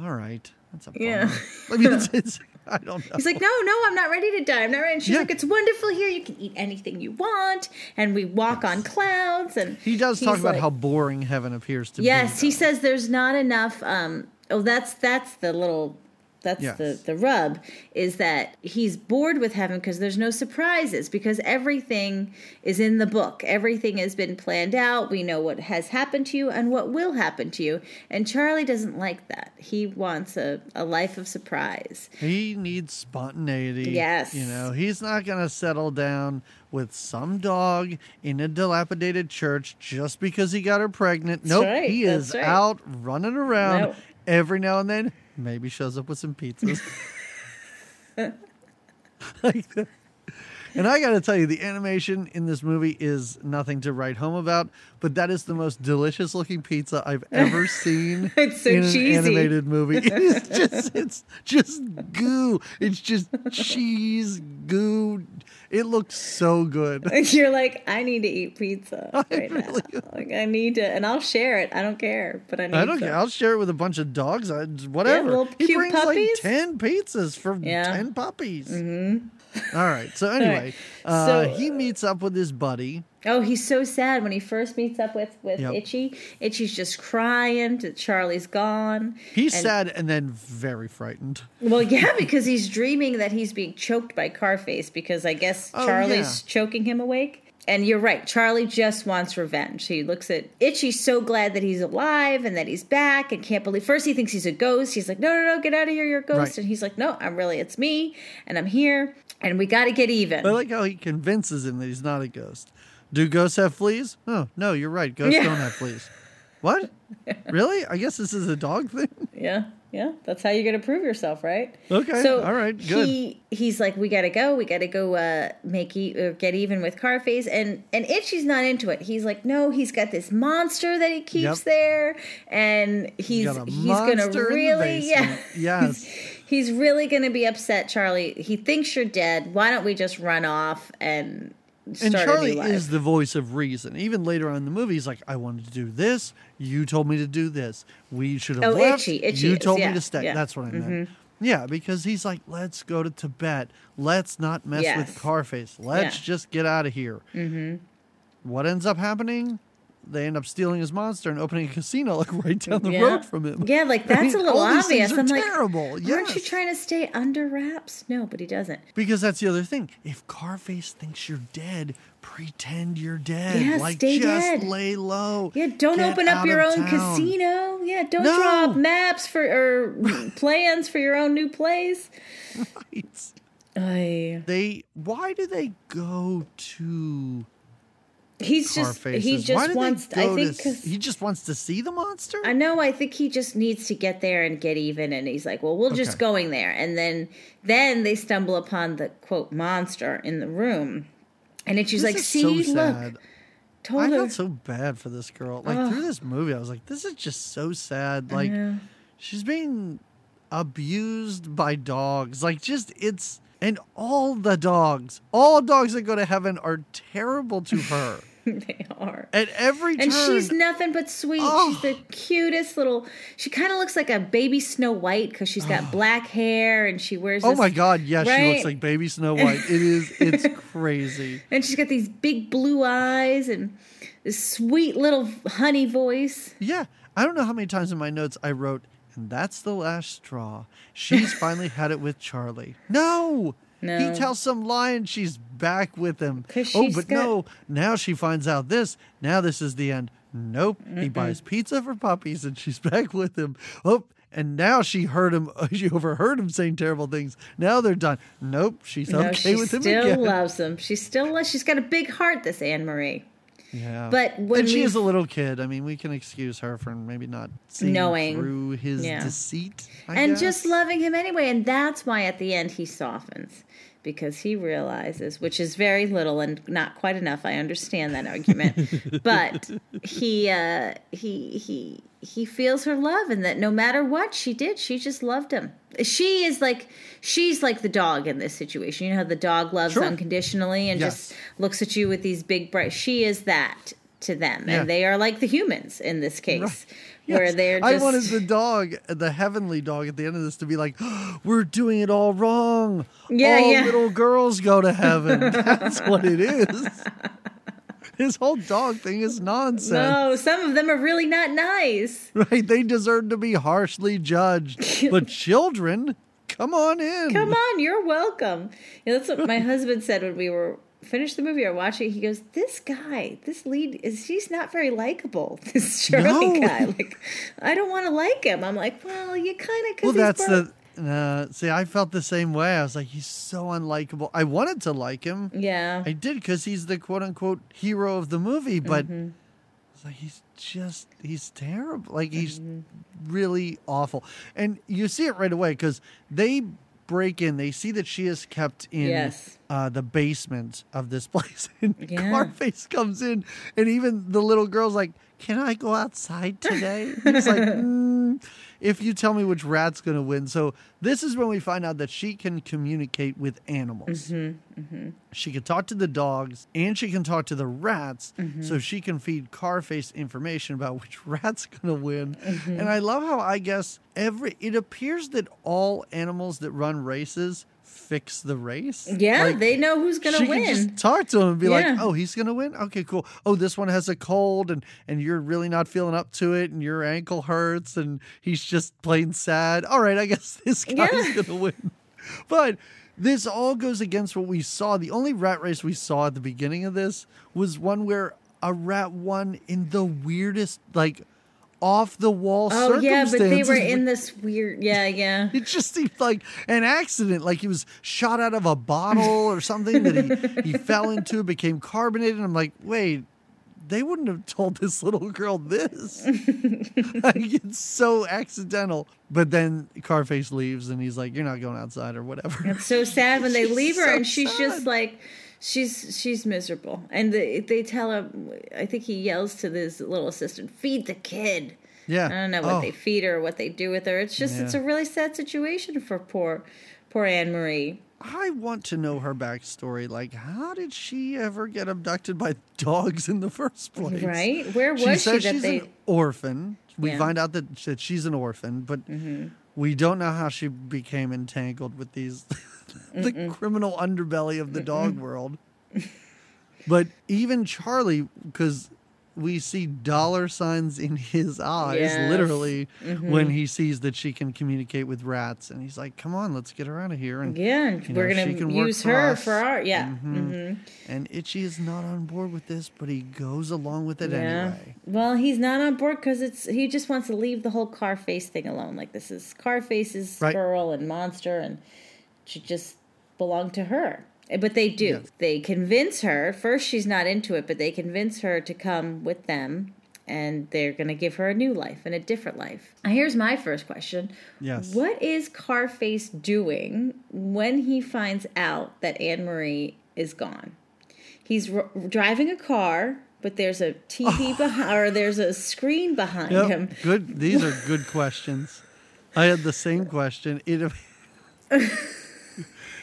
S1: all right, that's a bummer."
S2: Yeah.
S1: I mean, it's, it's I don't know.
S2: He's like, no, no, I'm not ready to die. I'm not ready. And she's
S1: Yeah.
S2: like, it's wonderful here. You can eat anything you want, and we walk on clouds. And
S1: he does talk about
S2: like-
S1: how boring heaven appears to
S2: Yes,
S1: be.
S2: Yes, he says there's not enough. Um, oh, that's that's the little. That's
S1: Yes.
S2: the the rub is that he's bored with heaven because there's no surprises because everything is in the book. Everything has been planned out. We know what has happened to you and what will happen to you. And Charlie doesn't like that. He wants a, a life of surprise.
S1: He needs spontaneity.
S2: Yes.
S1: You know, he's not going to settle down with some dog in a dilapidated church just because he got her pregnant. nope.
S2: right,
S1: He is
S2: right.
S1: out running around
S2: Nope.
S1: every now and then. Maybe shows up with some pizzas. like that. And I got to tell you, the animation in this movie is nothing to write home about, but that is the most delicious looking pizza I've ever seen
S2: It's so
S1: in an
S2: cheesy.
S1: animated movie. It is just, it's just goo. It's just cheese, goo. It looks so good.
S2: You're like, I need to eat pizza right
S1: really
S2: now. Like I need to, and I'll share it. I don't care, but I need.
S1: I don't
S2: some.
S1: care. I'll share it with a bunch of dogs. I, whatever.
S2: little
S1: he brings
S2: puppies?
S1: like 10 pizzas for
S2: Yeah.
S1: 10 puppies. Mm-hmm. All right. So, anyway, uh,
S2: So-
S1: he meets up with his buddy.
S2: Oh, he's so sad when he first meets up with with
S1: Yep.
S2: Itchy. Itchy's just crying that Charlie's gone.
S1: He's
S2: And-
S1: sad and then very frightened.
S2: Well, yeah, because he's dreaming that he's being choked by Carface because I guess
S1: Oh,
S2: Charlie's choking him awake. And you're right, Charlie just wants revenge. He looks at Itchy's so glad that he's alive and that he's back and can't believe. First, he thinks he's a ghost. He's like, no, no, no, get out of here, you're a ghost.
S1: Right.
S2: And he's like, no, I'm really, it's me and I'm here and we got to get even.
S1: I like how he convinces him that he's not a ghost. Do ghosts have fleas? Oh, no, you're right. Ghosts
S2: Yeah.
S1: don't have fleas. What? Really? I guess this is a dog thing.
S2: Yeah, yeah. That's how you're gonna prove yourself, right?
S1: Okay,
S2: So
S1: all right, good.
S2: He he's like, we gotta go. We gotta go uh, make e- or get even with Carface, and and Itchy's not into it. He's like, no, he's got this monster that he keeps
S1: Yep.
S2: there, and he's
S1: got
S2: he's
S1: in the
S2: really yeah.
S1: Yes.
S2: He's really going to be upset, Charlie. He thinks you're dead. Why don't we just run off and start
S1: And
S2: a
S1: Charlie
S2: new life?
S1: is the voice of reason. Even later on in the movie, he's like, I wanted to do this. You told me to do this. We should have
S2: Oh,
S1: left.
S2: Itchy, Itchy
S1: you
S2: is,
S1: told
S2: yeah,
S1: me to stay.
S2: yeah. Mm-hmm.
S1: That's what I meant. Yeah, because he's like, let's go to Tibet. Let's not mess
S2: Yes.
S1: with Carface. Let's
S2: Yeah.
S1: just get out of here. Mm-hmm. What ends up happening? They end up stealing his monster and opening a casino like right down the
S2: Yeah.
S1: road from him.
S2: Yeah, like
S1: I
S2: that's
S1: mean,
S2: a little
S1: all these
S2: obvious.
S1: are
S2: I'm like,
S1: terrible.
S2: aren't you trying to stay under wraps? No, but he doesn't.
S1: Because that's the other thing. If Carface thinks you're dead, pretend you're dead.
S2: Yeah,
S1: like
S2: stay
S1: just
S2: dead.
S1: lay low.
S2: Yeah, don't
S1: Get
S2: open up your own
S1: town.
S2: casino. Yeah, don't
S1: No.
S2: draw up maps for or plans for your own new place.
S1: It's-
S2: I
S1: They why do they go to
S2: he's just
S1: Carface's?
S2: he just wants. I think
S1: to, he just wants to see the monster.
S2: I know. I think he just needs to get there and get even, and he's like, "Well, we're just
S1: Okay.
S2: going there." And then, then they stumble upon the quote monster in the room, and it's she's
S1: This
S2: like, "See,
S1: so
S2: look,
S1: sad.
S2: told
S1: I
S2: her."
S1: felt so bad for this girl. Like through this movie, I was like, this is just so sad. Like she's being abused by dogs. Like just it's and all the dogs, all dogs that go to heaven are terrible to her.
S2: they are.
S1: At every turn,
S2: And she's nothing but sweet.
S1: Oh.
S2: She's the cutest little. She kind of looks like a baby Snow White because she's got black hair and she wears.
S1: Oh
S2: this-
S1: my god, yes, she looks like baby Snow White. It is it's crazy.
S2: And she's got these big blue eyes and this sweet little honey voice.
S1: Yeah. I don't know how many times in my notes I wrote and that's the last straw. She's finally had it with Charlie. No!
S2: No.
S1: He tells some lie and she's back with him. Oh, but
S2: got-
S1: no. Now she finds out this. Now this is the end. Nope. He buys pizza for puppies and she's back with him. Oh, and now she heard him. She overheard him saying terrible things. Now they're done. Nope. She's
S2: No,
S1: okay
S2: she
S1: with him
S2: still
S1: again.
S2: loves him. She still loves. She's got a big heart. This Anne Marie.
S1: Yeah.
S2: But when
S1: and she is a little kid. I mean, we can excuse her for maybe not seeing
S2: Knowing.
S1: through his
S2: Yeah.
S1: deceit. I
S2: and
S1: guess.
S2: just loving him anyway. And that's why at the end he softens because he realizes, which is very little and not quite enough. I understand that argument, but he uh, he he he feels her love, and that no matter what she did, she just loved him. She is like she's like the dog in this situation. You know how the dog loves
S1: Sure.
S2: unconditionally and
S1: Yes.
S2: just looks at you with these big bright. She is that to them,
S1: Yeah.
S2: and they are like the humans in this case.
S1: Right.
S2: Where they're
S1: I wanted the dog, the heavenly dog, at the end of this to be like, "We're doing it all wrong.
S2: Yeah,
S1: all
S2: yeah.
S1: little girls go to heaven." That's what it is. His whole dog thing is nonsense.
S2: No, some of them are really not nice.
S1: Right? They deserve to be harshly judged. but children, come on in.
S2: Come on, you're welcome. Yeah, that's what my husband said when we were finished the movie or watch it, He goes, "This guy, this lead is he's not very likable. This Charlie
S1: No.
S2: guy, like, I don't want to like him." I'm like, "Well, you kind of
S1: Well, that's the. Uh, see, I felt the same way. I was like, he's so unlikable. I wanted to like him.
S2: yeah."
S1: I did because he's the quote unquote hero of the movie, but
S2: Mm-hmm.
S1: like he's just he's terrible. Like he's
S2: Mm-hmm.
S1: really awful, and you see it right away because they break in. They see that she is kept in
S2: Yes.
S1: uh, the basement of this place, and
S2: Yeah.
S1: Carface comes in, and even the little girl's like, "Can I go outside today?" He's like. "Mm, if you tell me which rat's going to win. So this is when we find out that she can communicate with animals. Mm-hmm, mm-hmm. She can talk to the dogs and she can talk to the rats, mm-hmm. so she can feed Carface information about which rat's going to win. And I love how I guess every it appears that all animals that run races fix the race.
S2: Yeah,
S1: Like,
S2: they know who's gonna
S1: she
S2: win.
S1: can just talk to him and be like, "Oh, he's gonna win. Okay, cool. Oh, this one has a cold, and and you're really not feeling up to it, and your ankle hurts, and he's just plain sad. All right, I guess this guy's
S2: Yeah.
S1: gonna win." But this all goes against what we saw. The only rat race we saw at the beginning of this was one where a rat won in the weirdest, like, off the wall
S2: oh yeah, but they were in this weird. Yeah, yeah.
S1: It just seemed like an accident, like he was shot out of a bottle or something that he, he fell into, became carbonated. And I'm like, wait, they wouldn't have told this little girl this. like, it's so accidental. But then Carface leaves and he's like, you're not going outside or whatever.
S2: It's so sad when they leave her,
S1: so
S2: and she's
S1: sad.
S2: just like, she's she's miserable. And they, they tell him, I think he yells to this little assistant, "Feed the kid."
S1: Yeah.
S2: I don't know what
S1: Oh,
S2: they feed her or what they do with her. It's just it's a really sad situation for poor poor Anne Marie.
S1: I want to know her backstory. Like, how did she ever get abducted by dogs in the first place?
S2: Right? Where was
S1: she
S2: she
S1: says
S2: that
S1: she's
S2: they-
S1: an orphan. We
S2: Yeah. Mm-hmm.
S1: find out that, that she's an orphan, but we don't know how she became entangled with these the criminal underbelly of the dog world. But even Charlie, because we see dollar signs in his eyes,
S2: Yes. Mm-hmm.
S1: literally, when he sees that she can communicate with rats, and he's like, "Come on, let's get her out of here." And
S2: Yeah,
S1: You
S2: we're
S1: know,
S2: gonna
S1: can
S2: use
S1: for
S2: her
S1: us.
S2: for our yeah. hmm
S1: and Itchy is not on board with this, but he goes along with it
S2: Yeah.
S1: anyway.
S2: Well, he's not on board because it's he just wants to leave the whole Carface thing alone. Like this is Carface's
S1: Right.
S2: girl and monster, and she just belonged to her. Eh, But they do.
S1: Yes.
S2: They convince her. First, she's not into it, but they convince her to come with them, and they're going to give her a new life and a different life. Now, Here's my first question.
S1: Yes.
S2: What is Carface doing when he finds out that Anne Marie is gone? He's r- driving a car, but there's a TV behind, or there's a screen behind
S1: Yep.
S2: him.
S1: Good. These are good questions. I had the same question. It.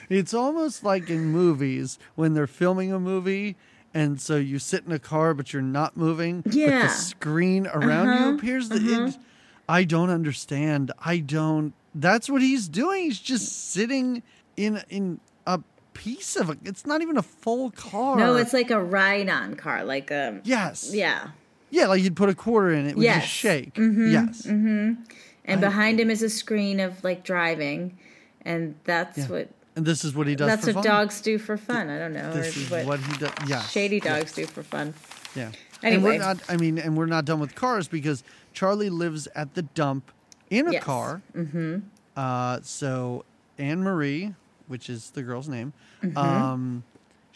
S1: It's almost like in movies when they're filming a movie, and so you sit in a car but you're not moving. But
S2: Yeah.
S1: the screen around
S2: Uh-huh,
S1: you appears. That it, I don't understand. I don't. That's what he's doing. He's just sitting in in a piece of a. It's not even a full car.
S2: No, it's like a ride-on car, like a
S1: yes.
S2: yeah.
S1: Yeah, like you'd put a quarter in it, it would
S2: Yes.
S1: just shake.
S2: Mm-hmm,
S1: yes.
S2: and
S1: I-
S2: behind him is a screen of like driving, and that's
S1: Yeah.
S2: what
S1: And this is what he does.
S2: that's what
S1: fun.
S2: dogs do for fun. I don't know,
S1: This is
S2: what,
S1: what he does. Yeah,
S2: shady dogs do for fun.
S1: Yeah. And
S2: Anyway.
S1: we're not. I mean, and we're not done with cars because Charlie lives at the dump in a
S2: Yes.
S1: car. Mm-hmm. Uh, so Anne Marie, which is the girl's name,
S2: Mm-hmm.
S1: um,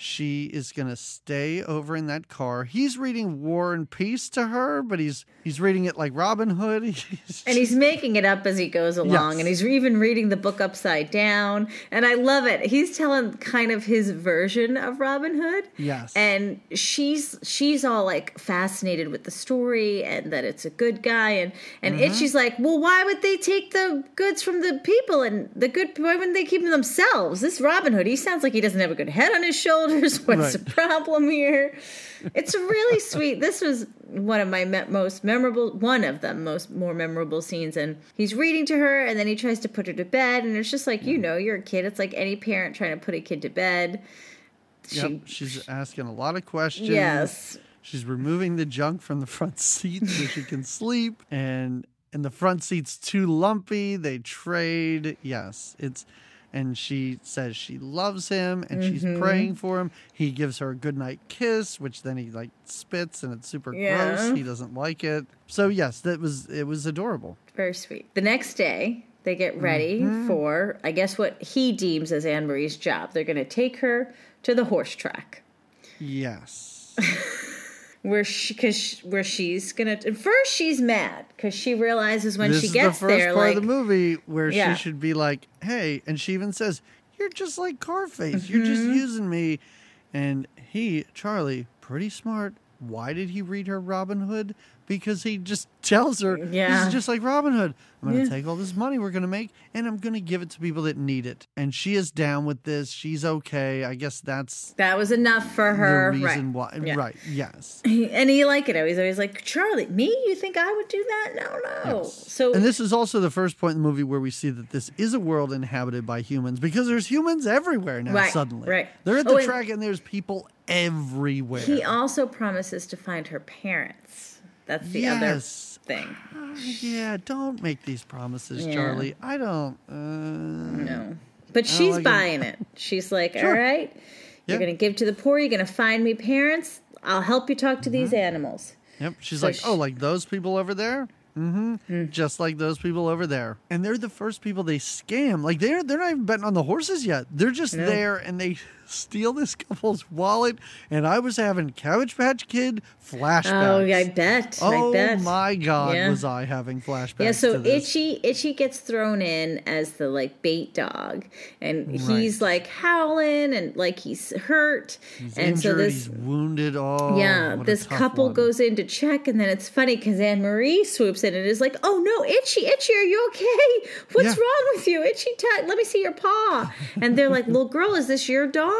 S1: she is gonna stay over in that car. He's reading War and Peace to her, but he's he's reading it like Robin Hood. He's
S2: And he's making it up as he goes along,
S1: Yes.
S2: and he's even reading the book upside down. And I love it. He's telling kind of his version of Robin Hood.
S1: Yes.
S2: And she's she's all like fascinated with the story and that it's a good guy. And and
S1: Mm-hmm.
S2: Itchy's like, well, why would they take the goods from the people and the good? Why wouldn't they keep them themselves? This Robin Hood, he sounds like he doesn't have a good head on his shoulders. What's
S1: Right.
S2: the problem here? It's really sweet. This was one of my me- most memorable, one of the most more memorable scenes. And he's reading to her, and then he tries to put her to bed, and it's just like you know, you're a kid. It's like any parent trying to put a kid to bed.
S1: Yep, she's asking a lot of questions.
S2: Yes.
S1: She's removing the junk from the front seat so she can sleep and and the front seat's too lumpy. They trade. Yes, it's and she says she loves him and she's
S2: Mm-hmm.
S1: praying for him. He gives her a goodnight kiss, which then he like spits and it's super
S2: Yeah.
S1: gross. He doesn't like it. So yes, that was it was adorable.
S2: Very sweet. The next day, they get ready
S1: Mm-hmm.
S2: for, I guess, what he deems as Anne Marie's job. They're going to take her to the horse track.
S1: Yes.
S2: where she because where she's gonna at first she's mad because she realizes when
S1: this
S2: she
S1: is
S2: gets
S1: the first
S2: there
S1: part
S2: like
S1: of the movie where
S2: Yeah.
S1: she should be like, "Hey," and she even says, "You're just like Carface. You're just
S2: Mm-hmm.
S1: using me." And he, Charlie, pretty smart. Why did he read her Robin Hood? Because he just tells her, "This is just like Robin Hood. I'm going to
S2: Yeah.
S1: take all this money we're going to make, and I'm going to give it to people that need it." And she is down with this. She's okay. I guess that's
S2: that was enough for her
S1: the reason
S2: right
S1: why.
S2: Yeah.
S1: Right? Yes.
S2: and he like it he's always like charlie me you think i would do that no no
S1: Yes.
S2: so
S1: and this is also the first point in the movie where we see that this is a world inhabited by humans because there's humans everywhere now.
S2: Right,
S1: suddenly,
S2: right.
S1: They're at
S2: Oh,
S1: the
S2: and-
S1: track and there's people everywhere.
S2: he also promises to find her parents that's the
S1: Yes.
S2: other thing
S1: Uh, yeah, don't make these promises,
S2: Yeah.
S1: Charlie. I don't. Uh,
S2: no but she's
S1: like
S2: buying it she's like
S1: Sure.
S2: all right you're gonna give to the poor you're gonna find me parents i'll help you talk to
S1: Mm-hmm.
S2: these animals
S1: Yep. She's
S2: So
S1: like,
S2: sh-
S1: oh, like those people over there. Mm-hmm.
S2: Hmm.
S1: Just like those people over there, and they're the first people they scam. Like they're they're not even betting on the horses yet. They're just there, and they steal this couple's wallet. And I was having Cabbage Patch Kid flashbacks.
S2: oh yeah i bet
S1: Oh
S2: i bet
S1: my god,
S2: Yeah.
S1: was I having flashbacks?
S2: Yeah, so. Itchy Itchy gets thrown in as the like bait dog, and he's like howling and like he's hurt,
S1: He's
S2: and
S1: injured.
S2: so this
S1: he's wounded. Oh,
S2: yeah this couple
S1: one.
S2: goes in to check, and then it's funny because Anne Marie swoops in and is like, "Oh no, Itchy Itchy, are you okay? What's
S1: Yeah.
S2: wrong with you, Itchy? T- let me see your paw." And they're like, "Little girl, is this your dog?"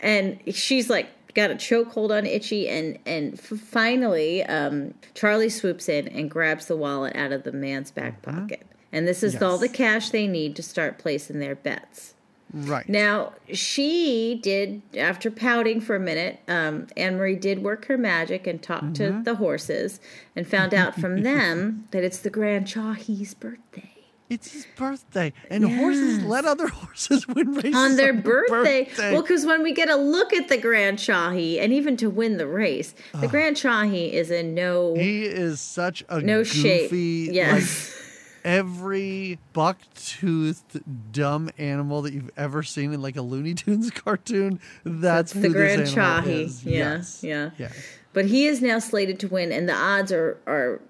S2: And she's like. Got a chokehold on Itchy, and and f- finally, um, Charlie swoops in and grabs the wallet out of the man's back pocket. And this is all
S1: Mm-hmm.
S2: The cash they need to start placing their bets.
S1: Right
S2: Now, she did, after pouting for a minute, um, Anne Marie did work her magic and talked
S1: Mm-hmm.
S2: to the horses and found out from them that it's the Grand Chahi's birthday.
S1: It's his birthday, and horses let other horses win races
S2: On their
S1: their
S2: birthday.
S1: birthday.
S2: Well, because when we get a look at the Grand Chahi, and even to win the race, the Grand Chahi is in no
S1: he is such a
S2: no shape. Yes.
S1: like every buck-toothed dumb animal that you've ever seen in like a Looney Tunes cartoon. That's,
S2: the
S1: who
S2: Grand Chahi. Yeah,
S1: Yes.
S2: yeah.
S1: Yeah.
S2: But he is now slated to win, and the odds are are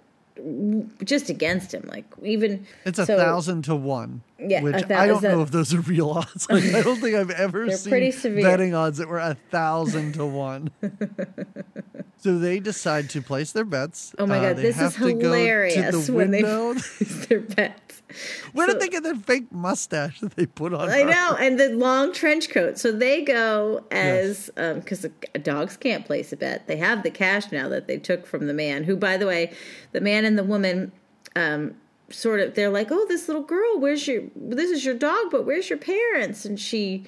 S2: just against him. Like even
S1: It's a
S2: so-
S1: thousand to one.
S2: Yeah,
S1: which I don't know if those are real odds. Like, I don't think I've ever seen betting odds that were a thousand to one. so they decide to place their bets.
S2: Oh my
S1: Uh,
S2: god,
S1: they
S2: this is
S1: have to go
S2: hilarious
S1: To the
S2: when they
S1: window.
S2: place their bets.
S1: Where
S2: So-
S1: did they get that fake mustache that they put on?
S2: I
S1: her?
S2: know, and the long trench coat. So they go as because dogs can't place a bet. They have the cash now that they took from the man. Who, by the way, the man and the woman, um, sort of, they're like, "Oh, this little girl, where's your? This is your dog, but where's your parents?" And she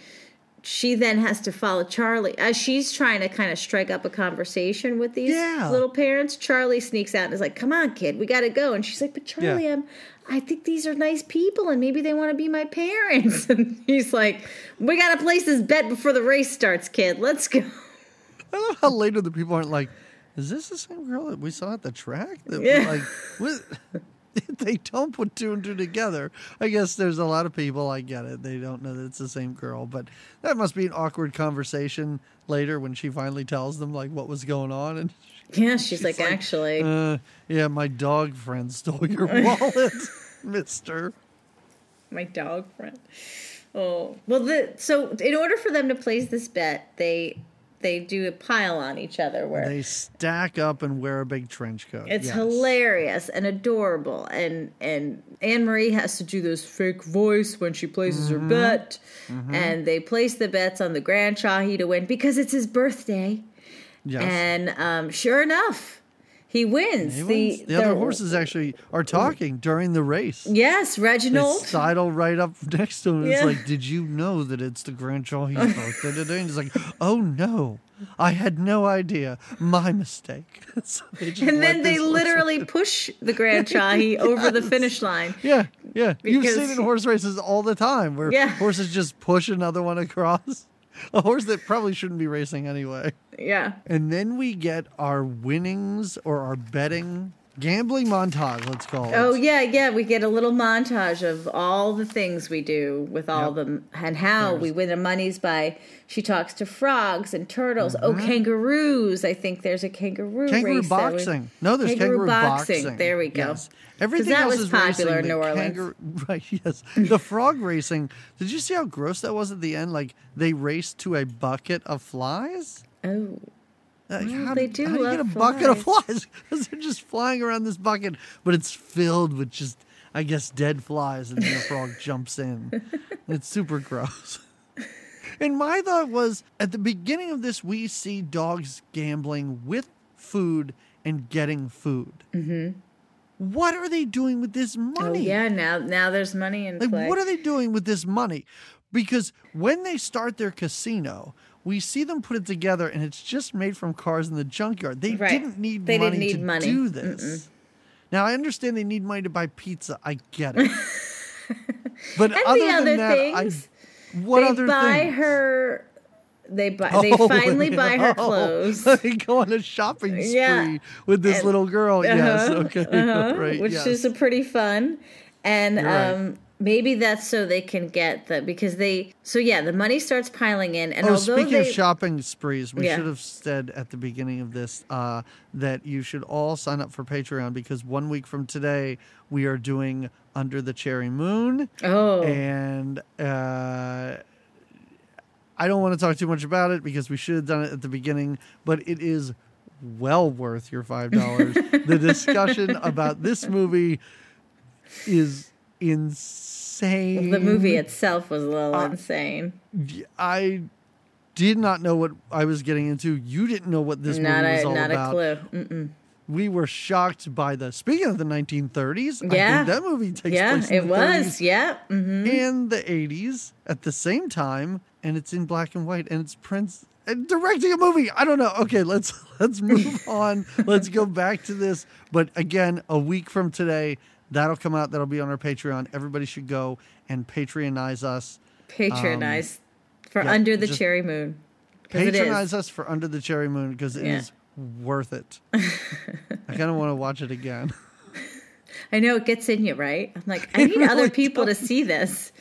S2: she then has to follow Charlie as she's trying to kind of strike up a conversation with these
S1: Yeah.
S2: little parents. Charlie sneaks out and is like, "Come on, kid, we got to go." And she's like, "But Charlie,
S1: Yeah.
S2: I'm, I think these are nice people, and maybe they want to be my parents." And he's like, "We got to place this bet before the race starts, kid. Let's go."
S1: I love how later the people aren't like, is this the same girl that we saw at the track? That
S2: Yeah.
S1: Like, what? they don't put two and two together. I guess there's a lot of people, I get it. They don't know that it's the same girl, but that must be an awkward conversation later when she finally tells them like what was going on. And
S2: Yeah, she's, like,
S1: like,
S2: "Actually,
S1: uh, yeah, my dog friend stole your wallet, mister.
S2: my dog friend." Oh well, the so in order for them to place this bet, they they do a pile on each other where
S1: They stack up and wear a big trench coat.
S2: It's
S1: Yes.
S2: hilarious and adorable, and and Anne Marie has to do this fake voice when she places
S1: Mm-hmm.
S2: her bet, and they place the bets on the Grand Chahi to win because it's his birthday,
S1: Yes.
S2: and um, sure enough, he wins.
S1: He
S2: the
S1: wins. the other horses actually are talking during the race.
S2: Yes,
S1: They
S2: Reginald.
S1: sidle right up next to him.
S2: Yeah.
S1: It's like, did you know that it's the Grand Chahi's birthday today? And he's like, oh no, I had no idea. My mistake. So
S2: And then they literally push the Grand Chahi over the finish line.
S1: Yeah, yeah. You've seen it in horse races all the time where
S2: Yeah.
S1: horses just push another one across. A horse that probably shouldn't be racing anyway.
S2: Yeah.
S1: And then we get our winnings or our betting gambling montage, let's call it.
S2: Oh yeah, yeah. We get a little montage of all the things we do with all
S1: Yep.
S2: them and how we win the monies by. She talks to frogs and turtles. Oh, kangaroos! I think there's a kangaroo.
S1: Mm-hmm. Kangaroo
S2: race that we-
S1: boxing. No, there's kangaroo, boxing.
S2: There we go.
S1: Yes. Everything
S2: that
S1: else
S2: was
S1: is
S2: popular
S1: racing,
S2: in
S1: the
S2: New Orleans.
S1: kangaroo- right, yes. The frog racing. Did you see how gross that was at the end? Like they raced to a bucket of flies.
S2: Oh,
S1: Like,
S2: Well,
S1: how
S2: they do
S1: how do you get a
S2: love
S1: bucket of flies? Because they're just flying around this bucket, but it's filled with just, I guess, dead flies, and then the frog jumps in. It's super gross. And my thought was at the beginning of this, we see dogs gambling with food and getting food. Mm-hmm. What are they doing with this
S2: oh
S1: money?
S2: yeah. Now, now there's money in
S1: Like,
S2: play.
S1: what are they doing with this money? Because when they start their casino, we see them put it together, and it's just made from cars in the junkyard. They
S2: Right.
S1: didn't need
S2: They
S1: money
S2: didn't need
S1: to
S2: money.
S1: do this. Now I understand they need money to buy pizza. I get it. but
S2: and
S1: other
S2: the
S1: than
S2: other
S1: that,
S2: things.
S1: I, what
S2: they
S1: other
S2: buy
S1: things?
S2: her. They buy. They
S1: Oh,
S2: finally buy her
S1: oh,
S2: clothes.
S1: they go on a shopping spree
S2: Yeah.
S1: with this
S2: And-
S1: little girl. yes,
S2: Uh-huh,
S1: okay,
S2: uh-huh,
S1: right.
S2: which
S1: yes.
S2: is a pretty fun and
S1: right.
S2: um maybe that's so they can get the because they so yeah the money starts piling in and
S1: Oh,
S2: although
S1: speaking
S2: they
S1: of shopping sprees, we
S2: Yeah.
S1: should have said at the beginning of this uh, that you should all sign up for Patreon because one week from today we are doing Under the Cherry Moon,
S2: oh
S1: and uh, I don't want to talk too much about it because we should have done it at the beginning, but it is well worth your five dollars. the discussion about this movie is insane.
S2: the movie itself was a little
S1: Uh,
S2: insane
S1: I did not know what I was getting into. You didn't know what this
S2: not
S1: movie was
S2: a
S1: all
S2: not
S1: about.
S2: a clue Mm-mm.
S1: We were shocked by the. Speaking of the 1930s, I
S2: Yeah.
S1: think that movie takes
S2: yeah
S1: place in
S2: it was
S1: 30s
S2: yeah hmm
S1: and the 80s at the same time, and it's in black and white, and it's Prince and directing a movie. I don't know. Okay, let's let's move on. Let's go back to this. But again, a week from today, that'll come out. That'll be on our Patreon. Everybody should go and patronize us.
S2: patronize for
S1: Um, yeah,
S2: under the cherry moon is.
S1: patronize us for Under the Cherry Moon because it is
S2: Yeah.
S1: worth it. I kind of want to watch it again.
S2: I know it gets in you, right? I'm like, I need other
S1: really
S2: people to see this.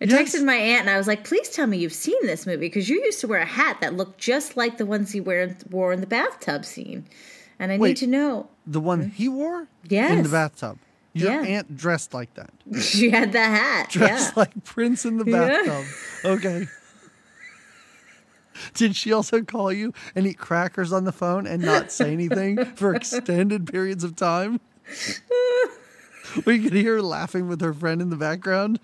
S2: I
S1: Yes.
S2: texted my aunt and I was like, please tell me you've seen this movie because you used to wear a hat that looked just like the ones you wear, wore in the bathtub scene. And I
S1: Wait.
S2: need to know.
S1: The one he wore in the bathtub. Your
S2: Yeah.
S1: aunt dressed like that.
S2: She had the hat.
S1: Dressed
S2: yeah.
S1: like Prince in the
S2: Yeah.
S1: bathtub. Okay. Did she also call you and eat crackers on the phone and not say anything for extended periods of time? We could hear her laughing with her friend in the background.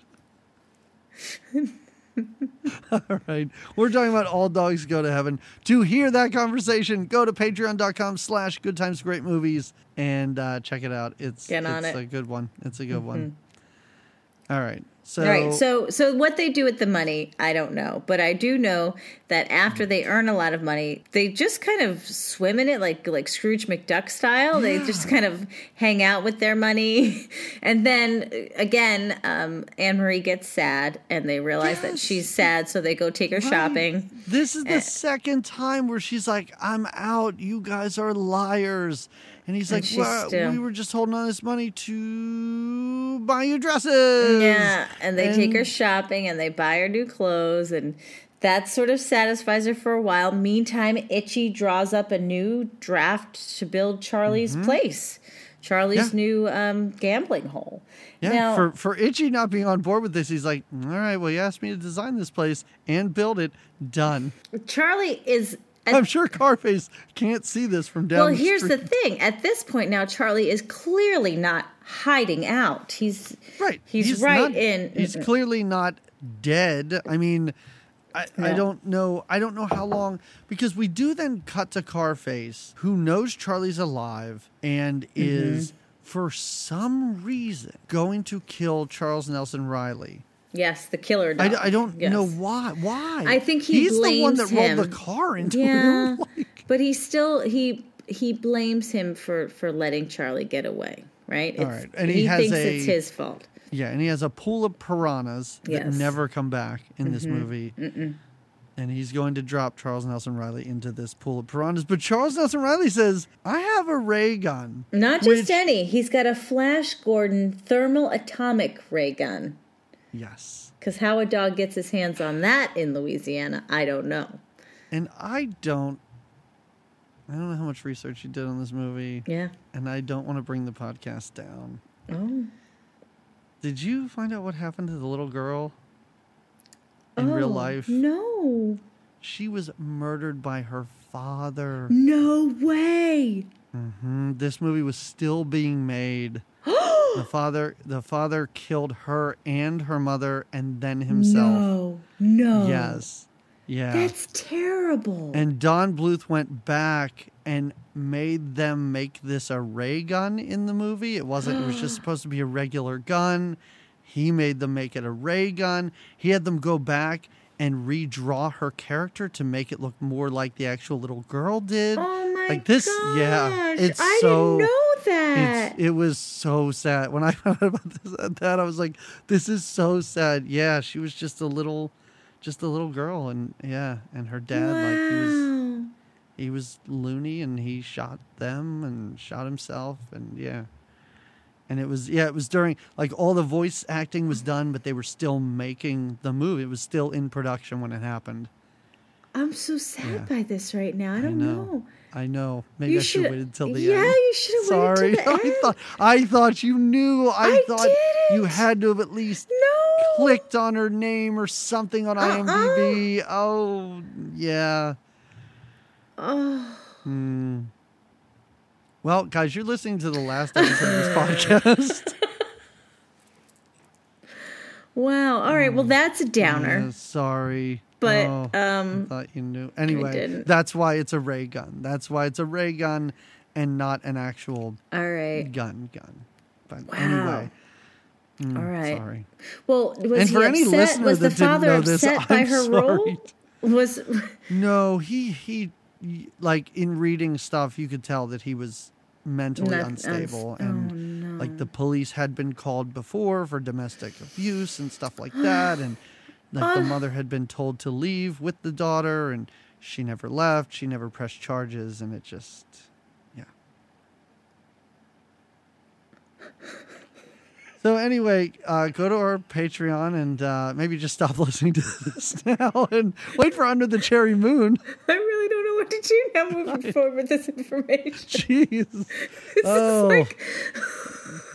S1: All right. We're talking about all dogs go to heaven. To hear that conversation, go to patreon.com slash good times great movies and uh, check it out. It's,
S2: Get on
S1: it's
S2: it.
S1: a good one. It's a good one. All right. So,
S2: Right. So so what they do with the money, I don't know, but I do know that after they earn a lot of money, they just kind of swim in it like like Scrooge McDuck style. They just kind of hang out with their money. And then again, um, Anne Marie gets sad and they realize that she's sad, so they go take her shopping.
S1: This is the
S2: Eh.
S1: second time where she's like, "I'm out. You guys are liars." And he's like, well,
S2: still-
S1: "We were just holding on this money to buy you dresses."
S2: Yeah, and they take her shopping and they buy her new clothes and that sort of satisfies her for a while. Meantime, Itchy draws up a new draft to build Charlie's place. Charlie's
S1: Mm-hmm. Yeah.
S2: new um, gambling hole.
S1: Yeah,
S2: now,
S1: for for Itchy not being on board with this, he's like, "All right, well, you asked me to design this place and build it. Done."
S2: Charlie is. At,
S1: I'm sure Carface can't see this from down.
S2: well,
S1: the
S2: here's the thing. At this point now, Charlie is clearly not hiding out. He's
S1: right.
S2: He's, right
S1: not-
S2: in.
S1: He's clearly not dead. I mean, I, I don't know. I don't know how long because we do then cut to Carface, who knows Charlie's alive and
S2: Mm-hmm.
S1: is for some reason going to kill Charles Nelson Reilly.
S2: Yes, the killer.
S1: I,
S2: Dog.
S1: I don't
S2: Yes.
S1: know why. Why?
S2: I think he
S1: he's the one that
S2: him.
S1: rolled the car into
S2: Yeah,
S1: him. Like,
S2: but he still he he blames him for for letting Charlie get away. Right? It's-
S1: right, and he has
S2: thinks
S1: a-
S2: it's his fault.
S1: yeah, and he has a pool of piranhas that
S2: Yes. Mm-hmm.
S1: never come back in this movie. And he's going to drop Charles Nelson Reilly into this pool of piranhas. But Charles Nelson Reilly says, I have a ray gun.
S2: Not just
S1: Which-
S2: any. He's got a Flash Gordon thermal atomic ray gun.
S1: Yes.
S2: Because how a dog gets his hands on that in Louisiana, I don't know.
S1: And I don't I don't know how much research you did on this movie.
S2: Yeah.
S1: And I don't want to bring the podcast down.
S2: Oh.
S1: Did you find out what happened to the little girl in real
S2: Oh,
S1: life?
S2: No.
S1: She was murdered by her father.
S2: No way.
S1: Mm, This movie was still being made. The father the father killed her and her mother and then himself.
S2: No. No.
S1: Yes. Yeah.
S2: That's terrible.
S1: and Don Bluth went back and made them make this a ray gun in the movie. It wasn't it was just supposed to be a regular gun. He made them make it a ray gun. He had them go back and redraw her character to make it look more like the actual little girl did.
S2: oh my
S1: like this
S2: gosh.
S1: yeah. It's
S2: I
S1: so
S2: that.
S1: it's, it was so sad when I found out about this, that. I was like, "This is so sad." Yeah, she was just a little, just a little girl, and yeah, and her dad like he was he was loony, and he shot them and shot himself, and yeah, and it was yeah, it was during like all the voice acting was done, but they were still making the movie. It was still in production when it happened.
S2: I'm so sad
S1: Yeah.
S2: by this right now. I
S1: I
S2: don't
S1: know.
S2: know.
S1: I know. Maybe
S2: You
S1: I should have waited till the
S2: yeah,
S1: end.
S2: you should have
S1: Sorry,
S2: waited the
S1: I
S2: end.
S1: thought I thought you knew. I,
S2: I
S1: thought you
S2: didn't.
S1: had to have at least
S2: No.
S1: clicked on her name or something on
S2: Uh-uh.
S1: IMDb. Oh, yeah.
S2: Oh.
S1: Hmm. Well, guys, you're listening to the last episode of this podcast.
S2: Wow. All right. Well, that's a downer.
S1: Uh, sorry.
S2: But,
S1: Oh, I
S2: um,
S1: thought you knew. Anyway, that's why it's a ray gun. That's why it's a ray gun and not an actual
S2: All right.
S1: gun gun. But
S2: Wow.
S1: anyway. mm,
S2: All right.
S1: Sorry.
S2: Well, was
S1: and
S2: he
S1: for any
S2: upset?
S1: listener
S2: was the
S1: that
S2: father
S1: know this,
S2: upset by
S1: I'm
S2: her
S1: sorry.
S2: role? Was
S1: No, he he like in reading stuff you could tell that he was mentally
S2: Not-
S1: unstable
S2: uns-
S1: and
S2: oh, no.
S1: like the police had been called before for domestic abuse and stuff like that and like the mother had been told to leave with the daughter and she never left, she never pressed charges and it just yeah. So anyway, uh, go to our Patreon and uh, maybe just stop listening to this now and wait for Under the Cherry Moon.
S2: I really don't know what to do now moving forward with this information.
S1: Jeez. oh,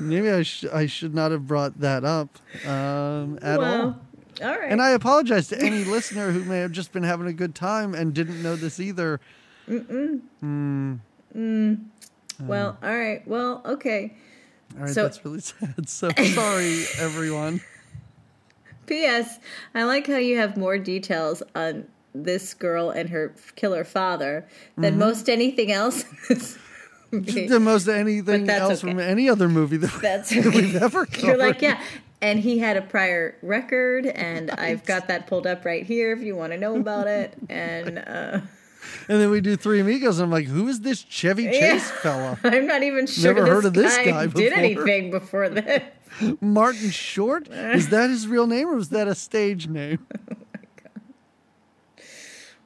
S1: maybe I, sh- I should not have brought that up um, at
S2: wow.
S1: all.
S2: All right.
S1: And I apologize to any listener who may have just been having a good time and didn't know this either. Hmm. Mm. Um.
S2: well, all right. Well, okay.
S1: All right,
S2: So-
S1: that's really sad. So sorry, everyone.
S2: P.S. I like how you have more details on this girl and her killer father than
S1: Mm-hmm.
S2: most anything else. in this movie.
S1: The most anything else
S2: okay.
S1: from any other movie that
S2: That's
S1: we've
S2: ever
S1: ever
S2: You're like, yeah. And he had a prior record, and I've got that pulled up right here if you want to know about it. And uh,
S1: And then we do Three Amigos, and I'm like, who is this Chevy Chase
S2: Yeah.
S1: fella?
S2: I'm not even sure
S1: Never
S2: this
S1: heard of this
S2: guy,
S1: guy
S2: did anything before this.
S1: Martin Short? Is that his real name, or was that a stage name?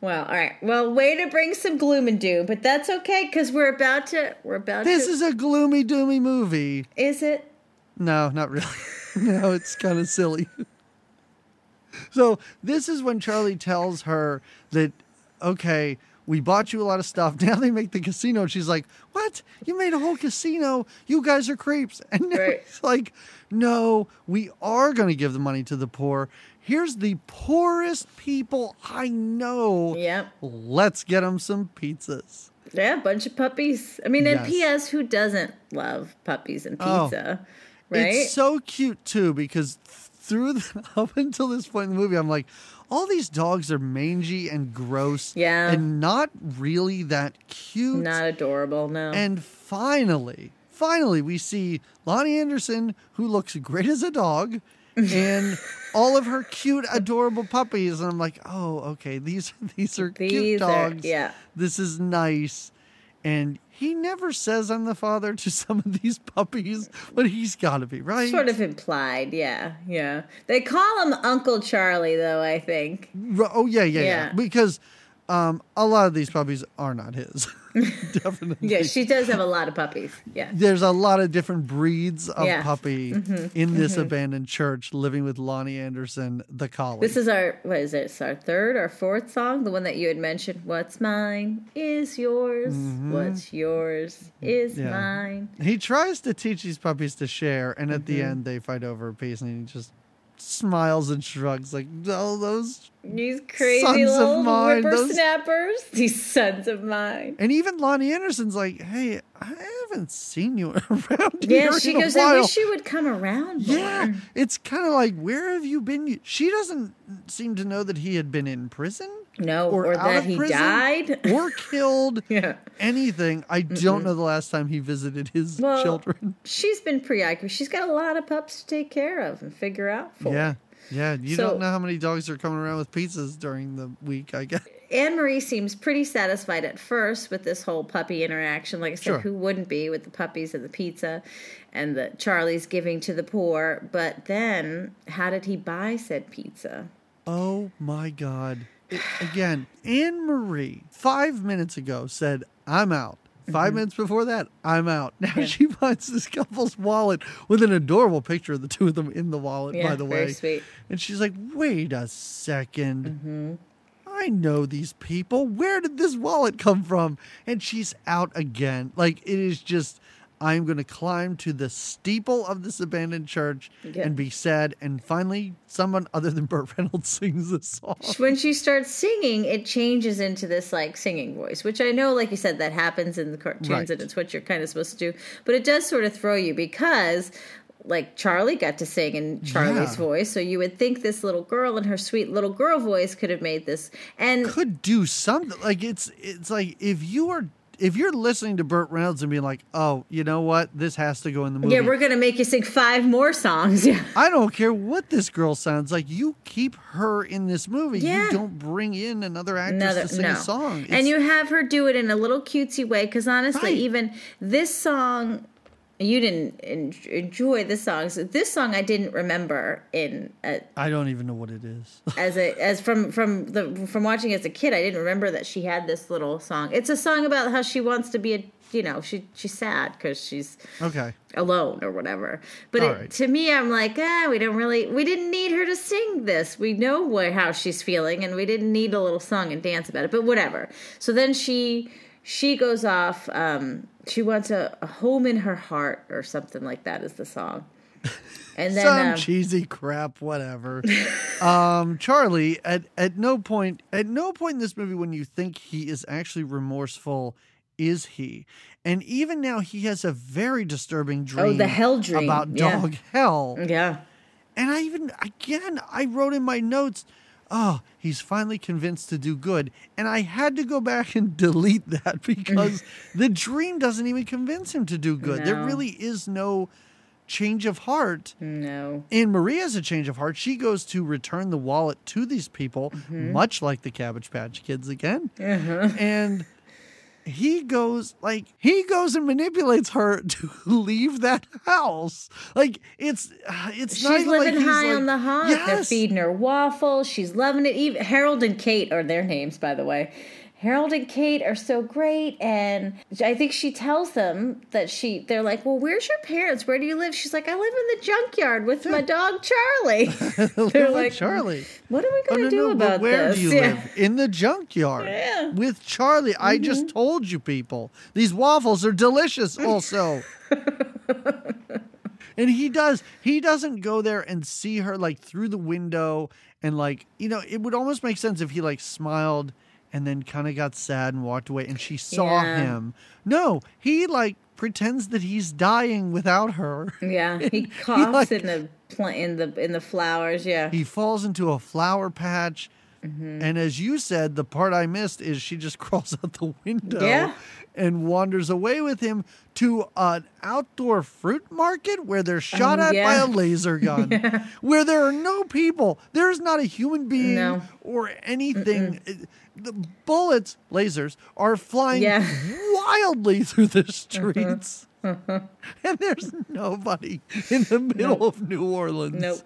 S2: Well, all right. Well, way to bring some gloom and doom, but that's okay because we're about to. We're about
S1: This
S2: to.
S1: is a gloomy, doomy movie.
S2: is it?
S1: No, not really. no, it's kind of silly. so this is when Charlie tells her that, okay, we bought you a lot of stuff. Now they make the casino. And she's like, what? You made a whole casino? You guys are creeps. And
S2: Right.
S1: it's like, no, we are going to give the money to the poor. Here's the poorest people I know.
S2: Yep.
S1: Let's get them some pizzas.
S2: Yeah, a bunch of puppies. I mean, and P.S. Who doesn't love puppies and
S1: Oh.
S2: Right?
S1: It's so cute too because through the, up until this point in the movie, I'm like, all these dogs are mangy and gross,
S2: Yeah.
S1: and not really that cute.
S2: Not adorable. No.
S1: and finally, finally, we see Loni Anderson, who looks great as a dog, and all of her cute, adorable puppies, and I'm like, oh, okay, these these are cute
S2: These are-
S1: dogs.
S2: yeah.
S1: this is nice, and. He never says I'm the father to some of these puppies, but he's got to be right.
S2: Sort of implied, yeah, yeah. They call him Uncle Charlie, though. I think.
S1: Oh yeah, yeah, yeah.
S2: Yeah.
S1: Because um, a lot of these puppies are not his. Definitely.
S2: Yeah, she does have a lot of puppies. Yeah.
S1: There's a lot of different breeds of
S2: Yeah. Mm-hmm.
S1: puppy in this abandoned church living with Loni Anderson, the collie.
S2: This is our what is it? It's our third or fourth song, the one that you had mentioned. What's mine is yours. What's yours is
S1: Mm-hmm. Yeah.
S2: mine.
S1: he tries to teach these puppies to share, and at
S2: Mm-hmm.
S1: the end they fight over a piece, and he just smiles and shrugs like, "Oh, those."
S2: These crazy
S1: Sons of
S2: little
S1: mine, those-
S2: whippersnappers. These sons of mine.
S1: And even Loni Anderson's like, "Hey, I haven't seen you around
S2: Yeah, she goes. I
S1: while."
S2: wish you would come around more.
S1: Yeah, it's kind of like, where have you been? She doesn't seem to know that he had been in prison
S2: No,
S1: or,
S2: or, that he
S1: prison
S2: died.
S1: or killed.
S2: Yeah.
S1: anything. I don't know the last time he visited his
S2: Well,
S1: children.
S2: She's been preoccupied. She's got a lot of pups to take care of and figure out for.
S1: Yeah, yeah. You
S2: So-
S1: don't know how many dogs are coming around with pizzas during the week. I guess.
S2: Anne Marie seems pretty satisfied at first with this whole puppy interaction. Like I said,
S1: Sure.
S2: who wouldn't be with the puppies and the pizza and the Charlie's giving to the poor? But then, how did he buy said pizza?
S1: Oh my God! Again, Anne Marie five minutes ago said, "I'm out." 5 minutes before that, I'm out. Now
S2: Mm-hmm. Yeah.
S1: she finds this couple's wallet with an adorable picture of the two of them in the wallet,
S2: Yeah,
S1: by the way.
S2: sweet.
S1: And she's like, wait a 2nd
S2: Mm-hmm.
S1: I know these people. Where did this wallet come from? And she's out again. Like, it is just, I'm going to climb to the steeple of this abandoned church
S2: Yeah.
S1: and be sad. And finally, someone other than Burt Reynolds sings this song.
S2: When she starts singing, it changes into this like singing voice, which I know, like you said, that happens in the cartoons
S1: Right.
S2: and it's what you're kind of supposed to do. But it does sort of throw you because like Charlie got to sing in Charlie's
S1: Yeah.
S2: voice, so you would think this little girl and her sweet little girl voice could have made this. And
S1: Could do something. Like, it's, it's like if you are. If you're listening to Burt Reynolds and being like, "Oh, you know what? This has to go in the movie,"
S2: yeah, we're gonna make you sing five more songs. Yeah.
S1: I don't care what this girl sounds like. You keep her in this movie.
S2: Yeah.
S1: You don't bring in another actress
S2: Another
S1: to sing
S2: no,
S1: a song.
S2: and you have her do it in a little cutesy way. Because honestly,
S1: Right.
S2: even this song, you didn't en- enjoy the song. So this song I didn't remember in
S1: I don't even know what it is.
S2: as a as from from the from watching as a kid. I didn't remember that she had this little song. It's a song about how she wants to be a you know she she's sad because she's
S1: okay.
S2: alone or whatever. But it,
S1: right.
S2: to me, I'm like, ah, we don't really, we didn't need her to sing this. We know what, how she's feeling, and we didn't need a little song and dance about it. But whatever. So then she she goes off. Um, she wants a, a home in her heart or something like that is the song. And then
S1: Some
S2: um,
S1: cheesy crap, whatever. um, Charlie, at at no point, at no point in this movie, when you think he is actually remorseful, is he? And even now, he has a very disturbing dream.
S2: Oh, the hell dream,
S1: about
S2: yeah.
S1: dog hell.
S2: yeah,
S1: And I even again I wrote in my notes, oh, he's finally convinced to do good. And I had to go back and delete that because the dream doesn't even convince him to do good. There really is no change of heart.
S2: No.
S1: And Marie has a change of heart. She goes to return the wallet to these people,
S2: Mm-hmm.
S1: much like the Cabbage Patch Kids again.
S2: Uh-huh.
S1: And he goes like he goes and manipulates her to leave that house. Like it's it's not
S2: She's
S1: like
S2: living
S1: he's
S2: high
S1: like-
S2: on the hog. They're feeding her waffles. She's loving it. Even Harold and Kate are their names, by the way. Harold and Kate are so great, and I think she tells them that she. They're like, "Well, where's your parents? Where do you live?" She's like, "I live in the junkyard with my dog Charlie." they're like,
S1: Charlie.
S2: "What are we
S1: Oh,
S2: going
S1: no,
S2: to do
S1: no,
S2: about
S1: but where
S2: this?"
S1: do you
S2: Yeah.
S1: live? In the junkyard.
S2: Yeah. Mm-hmm.
S1: With Charlie. I just told you people. These waffles are delicious also. and he does. He doesn't go there and see her like through the window and like, you know, it would almost make sense if he like smiled and then kind of got sad and walked away and she saw
S2: Yeah.
S1: him. No, he like pretends that he's dying without her.
S2: Yeah, he coughs
S1: like-
S2: in the pla- in the in the flowers. Yeah,
S1: He falls into a flower patch.
S2: Mm-hmm.
S1: And as you said, the part I missed is she just crawls out the window
S2: Yeah.
S1: And wanders away with him to an outdoor fruit market where they're shot
S2: Oh,
S1: at by a laser gun, where there are no people. There's not a human being
S2: No.
S1: or anything. The bullets, lasers, are flying
S2: Yeah. Uh-huh.
S1: wildly through the streets. and there's nobody in the middle of New Orleans.
S2: Nope.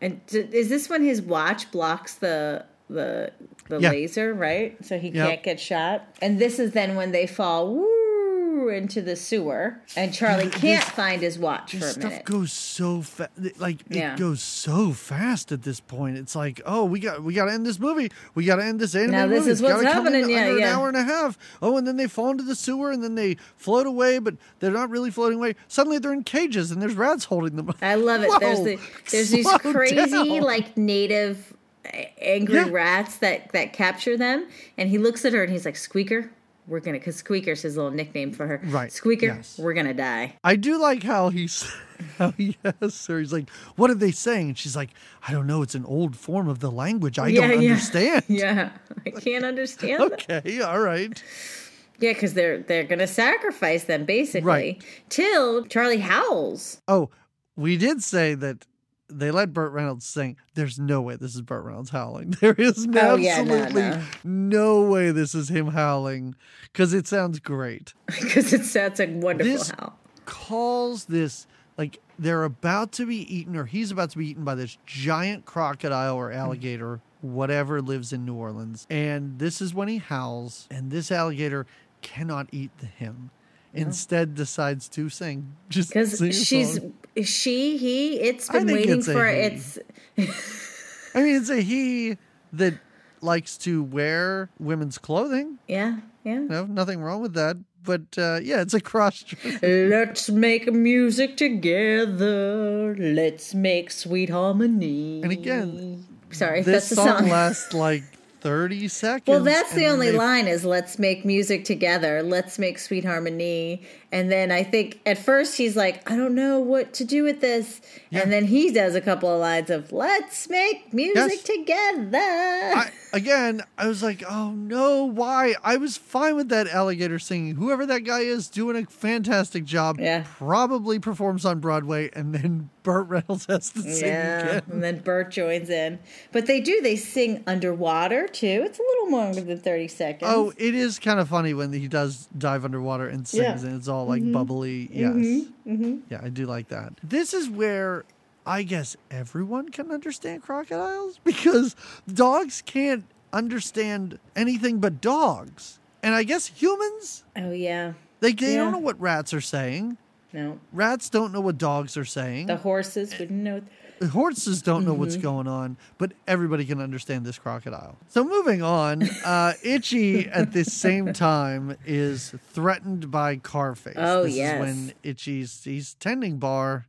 S2: And is this when his watch blocks the the the
S1: Yeah.
S2: laser, right? So he
S1: Yep.
S2: can't get shot. And this is then when they fall woo into the sewer, and Charlie can't find his watch for a
S1: stuff
S2: minute.
S1: goes so fast. Like
S2: Yeah.
S1: it goes so fast at this point. It's like, oh, we got we got to end this movie. We got to end this anime
S2: Now this
S1: movie.
S2: is what's
S1: gotta come in
S2: happening. Yeah, yeah.
S1: an hour and a half. Oh, and then they fall into the sewer, and then they float away, but they're not really floating away. Suddenly they're in cages, and there's rats holding them.
S2: I love it. there's the there's these crazy
S1: down.
S2: like native angry
S1: Yeah.
S2: rats that that capture them, and he looks at her and he's like, "Squeaker, we're gonna," because Squeaker's his little nickname for her.
S1: Right,
S2: Squeaker,
S1: yes.
S2: we're gonna die.
S1: I do like how he's how he asks her. He's like, "What are they saying?" And she's like, "I don't know. It's an old form of the language. I
S2: Yeah,
S1: don't
S2: yeah.
S1: understand."
S2: Yeah, I can't understand. that.
S1: Okay, all right.
S2: Yeah, because they're they're gonna sacrifice them basically.
S1: Right.
S2: Till Charlie howls.
S1: Oh, we did say that they let Burt Reynolds sing. There's no way this is Burt Reynolds howling. There is
S2: Oh, yeah, no,
S1: absolutely
S2: no.
S1: no. way this is him howling because it sounds great.
S2: Because it sounds like wonderful
S1: This-
S2: howl.
S1: Calls this like they're about to be eaten or he's about to be eaten by this giant crocodile or hmm. alligator, whatever lives in New Orleans. And this is when he howls, and this alligator cannot eat him. Instead, decides to sing. Just
S2: Because she's. She he. it's been waiting
S1: it's
S2: for its.
S1: I mean, it's a he that likes to wear women's clothing.
S2: Yeah, yeah.
S1: No, nothing wrong with that. But uh, yeah, it's a cross.
S2: Let's make music together. Let's make sweet harmony.
S1: And again,
S2: sorry,
S1: this
S2: that's the
S1: song,
S2: song.
S1: lasts like thirty seconds.
S2: Well, that's the only line is let's make music together. Let's make sweet harmony. And then I think at first he's like, I don't know what to do with this.
S1: Yeah.
S2: And then he does a couple of lines of let's make music
S1: Yes.
S2: together.
S1: I, again, I was like, oh no, why? I was fine with that alligator singing. Whoever that guy is, doing a fantastic job.
S2: Yeah.
S1: Probably performs on Broadway, and then Burt Reynolds has to sing
S2: yeah.
S1: again.
S2: And then Burt joins in. But they do, they sing underwater too. It's a little longer than 30 seconds.
S1: Oh, it is kind of funny when he does dive underwater and sings,
S2: Yeah.
S1: And it's all like mm-hmm. bubbly. Mm-hmm. Yes, mm-hmm. yeah, I do like that. This is where I guess everyone can understand crocodiles because dogs can't understand anything but dogs, and I guess humans
S2: oh yeah.
S1: they, they
S2: Yeah.
S1: don't know what rats are saying.
S2: No.
S1: Rats don't know what dogs are saying.
S2: The horses wouldn't know.
S1: Horses don't know
S2: Mm-hmm.
S1: what's going on, but everybody can understand this crocodile. So moving on, uh, Itchy at the same time is threatened by Carface.
S2: Oh,
S1: this
S2: yes.
S1: is when Itchy's he's tending bar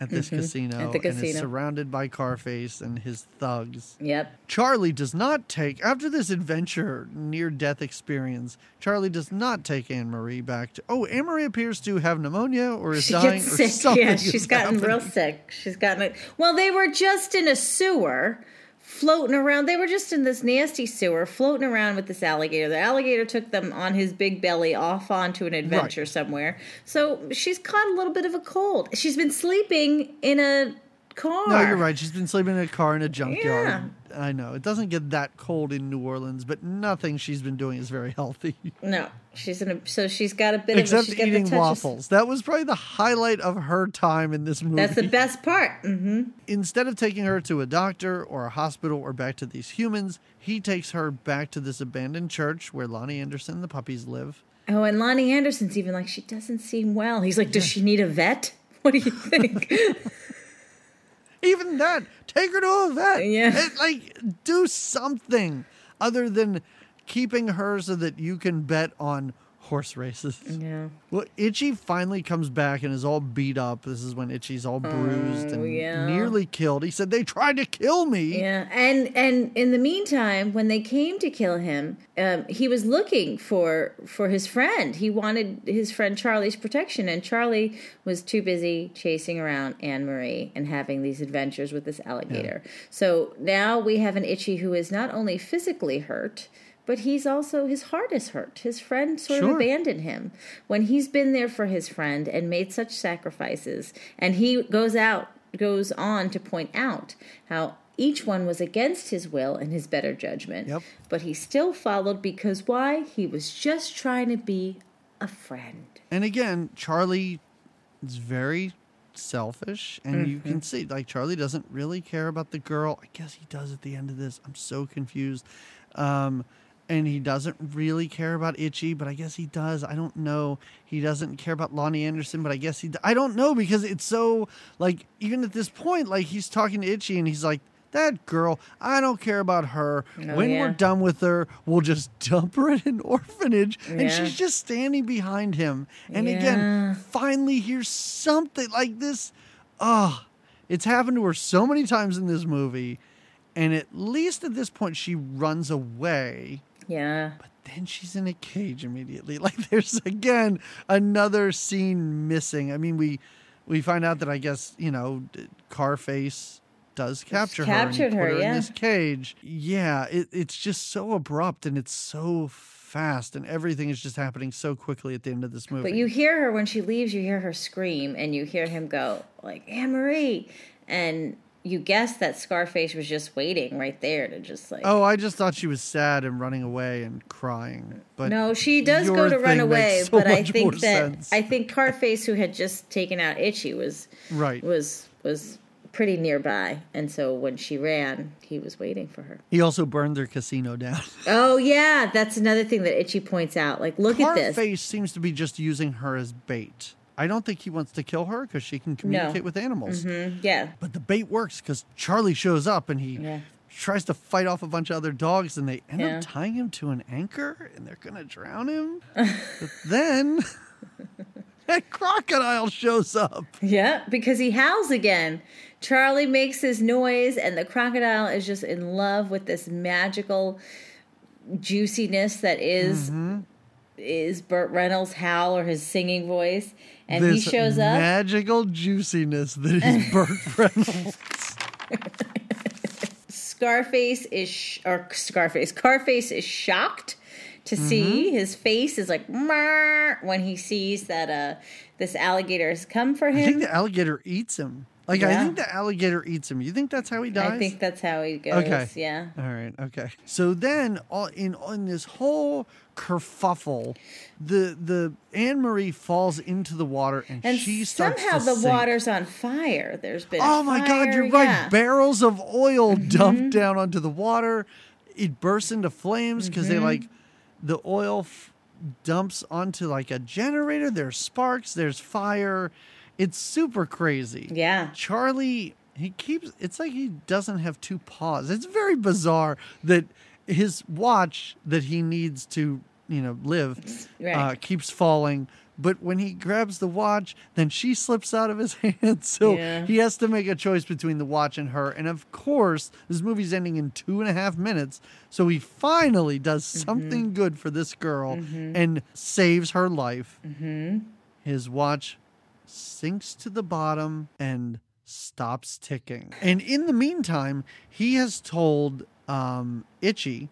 S1: at this casino,
S2: Mm-hmm. At the
S1: and is surrounded by Carface and his thugs.
S2: Yep.
S1: Charlie does not take after this adventure near death experience. Charlie does not take Anne Marie back to. Oh, Anne Marie appears to have pneumonia or is
S2: She
S1: dying
S2: gets
S1: or
S2: sick.
S1: something.
S2: Yeah, she's gotten real sick. She's gotten it. Well, they were just in a sewer floating around. They were just in this nasty sewer, floating around with this alligator. The alligator took them on his big belly off onto an adventure
S1: Right.
S2: somewhere. So she's caught a little bit of a cold. She's been sleeping in a car.
S1: No, you're right. She's been sleeping in a car in a junkyard.
S2: Yeah.
S1: I know. It doesn't get that cold in New Orleans, but nothing she's been doing is very healthy.
S2: No, she's in a. So she's got a bit
S1: Except
S2: of. She's got the
S1: eating waffles. That was probably the highlight of her time in this movie.
S2: That's the best part. hmm
S1: Instead of taking her to a doctor or a hospital or back to these humans, he takes her back to this abandoned church where Loni Anderson and the puppies live.
S2: Oh, and Loni Anderson's even like, she doesn't seem well. He's like, does she need a vet? What do you think?
S1: Even that, take her to a vet.
S2: Yeah.
S1: It, like, do something other than keeping her so that you can bet on horse races.
S2: yeah.
S1: Well, Itchy finally comes back and is all beat up. This is when Itchy's all bruised and
S2: Oh, yeah.
S1: nearly killed. He said, They tried to kill me.
S2: Yeah, and and in the meantime, when they came to kill him, um, he was looking for for his friend. He wanted his friend Charlie's protection, and Charlie was too busy chasing around Anne Marie and having these adventures with this alligator. So now we have an Itchy who is not only physically hurt. But he's also his heart is hurt. His friend sort of abandoned him when he's been there for his friend and made such sacrifices. And he goes out goes on to point out how each one was against his will and his better judgment.
S1: Yep.
S2: But he still followed because why? He was just trying to be a friend.
S1: And again, Charlie is very selfish, and you
S2: Mm-hmm.
S1: can see like Charlie doesn't really care about the girl. I guess he does at the end of this. I'm so confused. Um, and he doesn't really care about Itchy, but I guess he does. I don't know. He doesn't care about Loni Anderson, but I guess he. d- I don't know because it's so like even at this point, like he's talking to Itchy, and he's like. That girl, I don't care about her.
S2: Oh,
S1: when
S2: yeah.
S1: we're done with her, we'll just dump her in an orphanage. And she's just standing behind him. And
S2: Yeah.
S1: again, finally here's something like this. Oh, it's happened to her so many times in this movie. And at least at this point, she runs away.
S2: Yeah.
S1: But then she's in a cage immediately. Like there's again another scene missing. I mean, we we find out that I guess you know Carface does capture her,
S2: captured her,
S1: her
S2: yeah.
S1: in this cage. Yeah, it, it's just so abrupt and it's so fast, and everything is just happening so quickly at the end of this movie.
S2: But you hear her when she leaves, you hear her scream and you hear him go, like, Anne Marie. And you guessed that Scarface was just waiting right there to just like
S1: Oh, I just thought she was sad and running away and crying. But
S2: No, she does go to run away,
S1: so
S2: but I think that
S1: sense.
S2: I think Carface, who had just taken out Itchy, was
S1: right.
S2: was was pretty nearby, and so when she ran, he was waiting for her.
S1: He also burned their casino down.
S2: Oh yeah, that's another thing that Itchy points out. Like, look at this.
S1: Carface seems to be just using her as bait. I don't think he wants to kill her because she can communicate with animals.
S2: Mhm, Yeah,
S1: But the bait works because Charlie shows up and he
S2: Yeah.
S1: tries to fight off a bunch of other dogs, and they end
S2: Yeah.
S1: up tying him to an anchor, and they're gonna drown him. but then that crocodile shows up.
S2: yeah, because he howls again. Charlie makes his noise, and the crocodile is just in love with this magical juiciness that is-
S1: Mm-hmm.
S2: is Burt Reynolds' howl or his singing voice, and he
S1: this
S2: shows up.
S1: magical juiciness that is Burt Reynolds.
S2: Scarface is sh- or Scarface Carface is shocked to
S1: Mm-hmm.
S2: see his face is like when he sees that uh this alligator has come for him.
S1: I think the alligator eats him. Like I think the alligator eats him. You think that's how he dies?
S2: I think that's how he goes.
S1: Okay.
S2: Yeah.
S1: All right. Okay. So then, all, in in this whole kerfuffle, the the Anne Marie falls into the water and,
S2: And
S1: she starts
S2: somehow the
S1: sink.
S2: water's on fire. There's been
S1: Oh my God! You're
S2: fire,
S1: right.
S2: Mm-hmm.
S1: Barrels of oil dumped down onto the water. It bursts into flames because
S2: Mm-hmm.
S1: they like the oil f- dumps onto like a generator. There's sparks. There's fire. It's super crazy.
S2: Yeah.
S1: Charlie, he keeps. It's like he doesn't have two paws. It's very bizarre that his watch that he needs to, you know, live,
S2: Right.
S1: uh, keeps falling. But when he grabs the watch, then she slips out of his hand. So
S2: Yeah.
S1: he has to make a choice between the watch and her. And of course, this movie's ending in two and a half minutes. So he finally does
S2: Mm-hmm.
S1: something good for this girl and saves her life.
S2: Mm-hmm.
S1: His watch sinks to the bottom and stops ticking. And in the meantime, he has told um, Itchy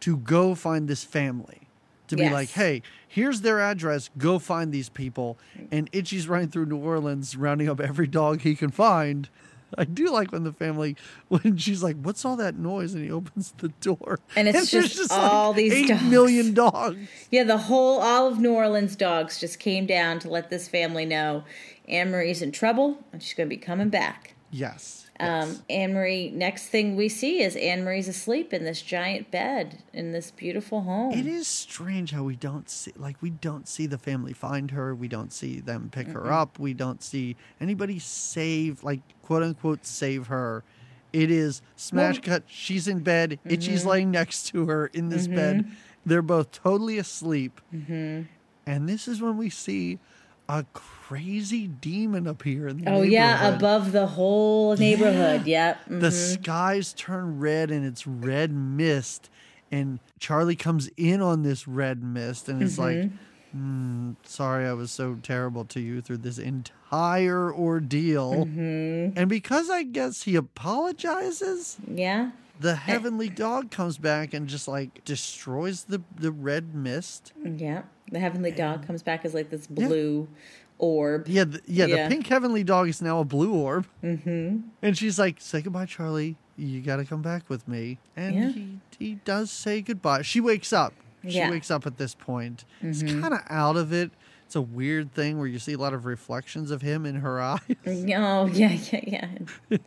S1: to go find this family. To be like, hey, here's their address. Go find these people. And Itchy's running through New Orleans, rounding up every dog he can find. I do like when the family, when she's like, "What's all that noise?" and he opens the door,
S2: And it's
S1: there's
S2: just all these
S1: eight
S2: dogs.
S1: million dogs.
S2: Yeah, the whole all of New Orleans dogs just came down to let this family know Anne Marie's in trouble and she's going to be coming back.
S1: Yes.
S2: Um,
S1: yes.
S2: Anne Marie. Next thing we see is Anne Marie's asleep in this giant bed in this beautiful home.
S1: It is strange how we don't see, like, we don't see the family find her. We don't see them pick her up. We don't see anybody save, like, quote unquote, save her. It is smash
S2: Well-
S1: cut. She's in bed. Itchy's
S2: Mm-hmm.
S1: laying next to her in this bed. They're both totally asleep.
S2: Mm-hmm.
S1: And this is when we see a crazy demon appear in the
S2: Oh yeah, above the whole neighborhood. Yep.
S1: the
S2: mhm.
S1: skies turn red and it's red mist and charlie comes in on this red mist and it's like
S2: Mm-hmm.
S1: mm, sorry i was so terrible to you through this entire ordeal
S2: Mm-hmm.
S1: and because i guess he apologizes
S2: Yeah.
S1: The heavenly dog comes back and just like destroys the the red mist
S2: Yeah. The heavenly dog comes back as like this blue orb.
S1: yeah the, yeah,
S2: Yeah.
S1: the pink heavenly dog is now a blue orb mm-hmm. and she's like say goodbye charlie you gotta come back with me and
S2: Yeah.
S1: he, he does say goodbye she wakes up she
S2: Yeah.
S1: wakes up at this point he's
S2: Mm-hmm.
S1: kind of out of it it's a weird thing where you see a lot of reflections of him in her eyes
S2: Oh yeah, yeah, yeah.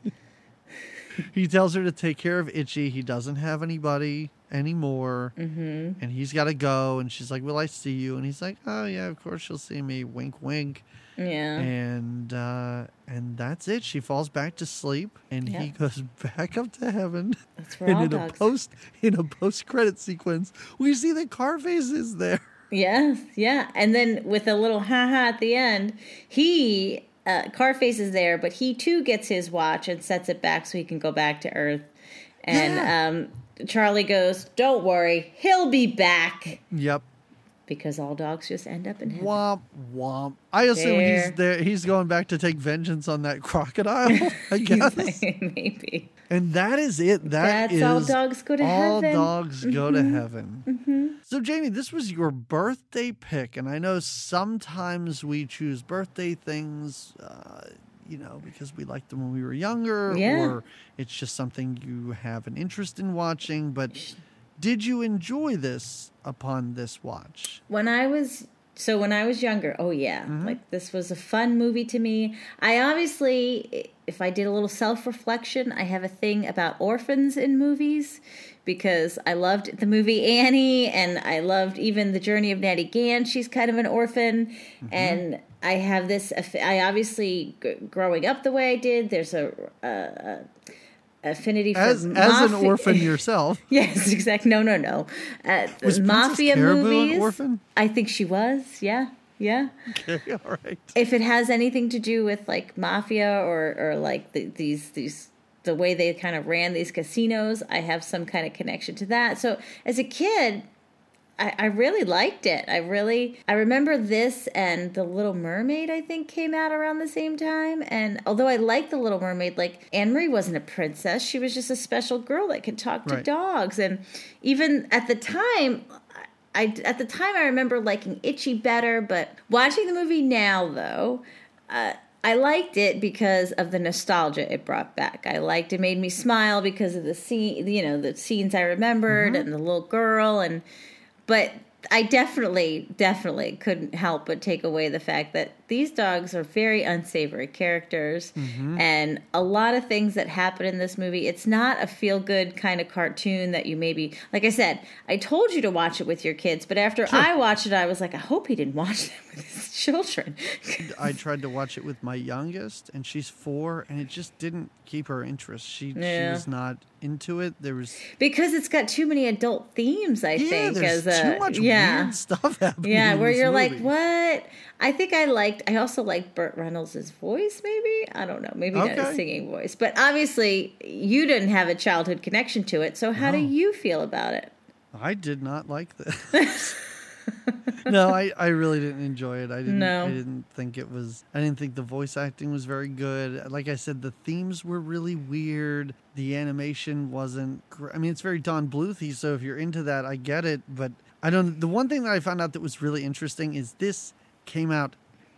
S1: He tells her to take care of itchy he doesn't have anybody anymore mm-hmm. and he's got to go and she's like will i see you and he's like oh yeah of course you'll see me wink wink
S2: Yeah.
S1: and uh, and that's it. She falls back to sleep, and he goes back up to heaven.
S2: That's
S1: and in a post in a post credit sequence, we see that Carface is there.
S2: Yes, yeah. And then with a little ha ha at the end, he uh, Carface is there, but he too gets his watch and sets it back so he can go back to Earth. And
S1: Yeah.
S2: um, Charlie goes, "Don't worry, he'll be back."
S1: Yep.
S2: Because all dogs just end up in heaven.
S1: Womp womp. I assume
S2: There.
S1: he's there. He's going back to take vengeance on that crocodile. I guess.
S2: Maybe.
S1: and that is it. That
S2: That's all dogs go to
S1: all
S2: heaven. Mm-hmm.
S1: dogs go to heaven. So, Jamie, this was your birthday pick, and I know sometimes we choose birthday things, uh, you know, because we liked them when we were younger,
S2: Yeah.
S1: or it's just something you have an interest in watching. But did you enjoy this upon this watch?
S2: when I was so when I was younger, oh yeah, mm-hmm. like this was a fun movie to me. I obviously, if I did a little self reflection, I have a thing about orphans in movies because I loved the movie Annie, and I loved even the Journey of Natty Gann. She's kind of an orphan, mm-hmm. and I have this. I obviously, growing up the way I did, there's a. a, a affinity for
S1: As as an orphan yourself,
S2: Yes, exactly. No, no, no. Uh,
S1: was
S2: mafia
S1: Caraboo
S2: movies.
S1: an orphan?
S2: I think she was. Yeah, yeah.
S1: Okay, all right.
S2: If it has anything to do with like mafia or or like the, these these the way they kind of ran these casinos, I have some kind of connection to that. So as a kid. I, I really liked it. I really I remember this and The Little Mermaid I think came out around the same time. And although I liked The Little Mermaid, like Anne Marie wasn't a princess. She was just a special girl that could talk to
S1: Right.
S2: dogs. And even at the time I at the time I remember liking Itchy better, but watching the movie now though, uh, I liked it because of the nostalgia it brought back. I liked it made me smile because of the scene, you know, the scenes I remembered and the little girl and but I definitely, definitely couldn't help but take away the fact that these dogs are very unsavory characters, mm-hmm. and a lot of things that happen in this movie. It's not a feel good kind of cartoon that you maybe, like I said, I told you to watch it with your kids, but after I watched it, I was like, I hope he didn't watch them with his children.
S1: I tried to watch it with my youngest, and she's four, and it just didn't keep her interest. She she was not into it. There was
S2: because it's got too many adult themes, I
S1: yeah,
S2: think.
S1: there's
S2: as a,
S1: too much
S2: yeah.
S1: weird stuff happening.
S2: Yeah, where you're like, what? I think I liked. I also liked Burt Reynolds' voice. Maybe I don't know. Maybe not
S1: Okay.
S2: his singing voice. But obviously, you didn't have a childhood connection to it. So how do you feel about it?
S1: I did not like this. no, I, I really didn't enjoy it. I didn't.
S2: No.
S1: I didn't think it was. I didn't think the voice acting was very good. Like I said, the themes were really weird. The animation wasn't. I mean, it's very Don Bluthy, so if you're into that, I get it. But I don't. The one thing that I found out that was really interesting is this came out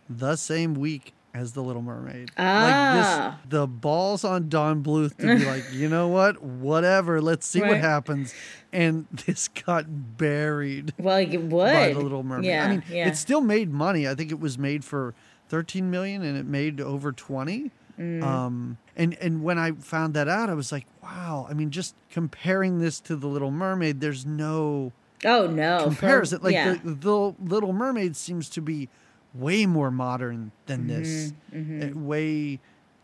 S1: the same week as The Little Mermaid.
S2: Ah.
S1: Like this, the balls on Don Bluth to be like, you know what? Whatever. Let's see what happens. And this got buried
S2: Well, you would.
S1: by the Little Mermaid.
S2: Yeah,
S1: I mean,
S2: yeah.
S1: it still made money. I think it was made for 13 million and it made over 20.
S2: Mm.
S1: Um, and and when I found that out, I was like, wow. I mean, just comparing this to the Little Mermaid, there's no
S2: oh no for-
S1: comparison. like
S2: yeah.
S1: the, the Little Mermaid seems to be way more modern than this,
S2: Mm-hmm,
S1: uh, way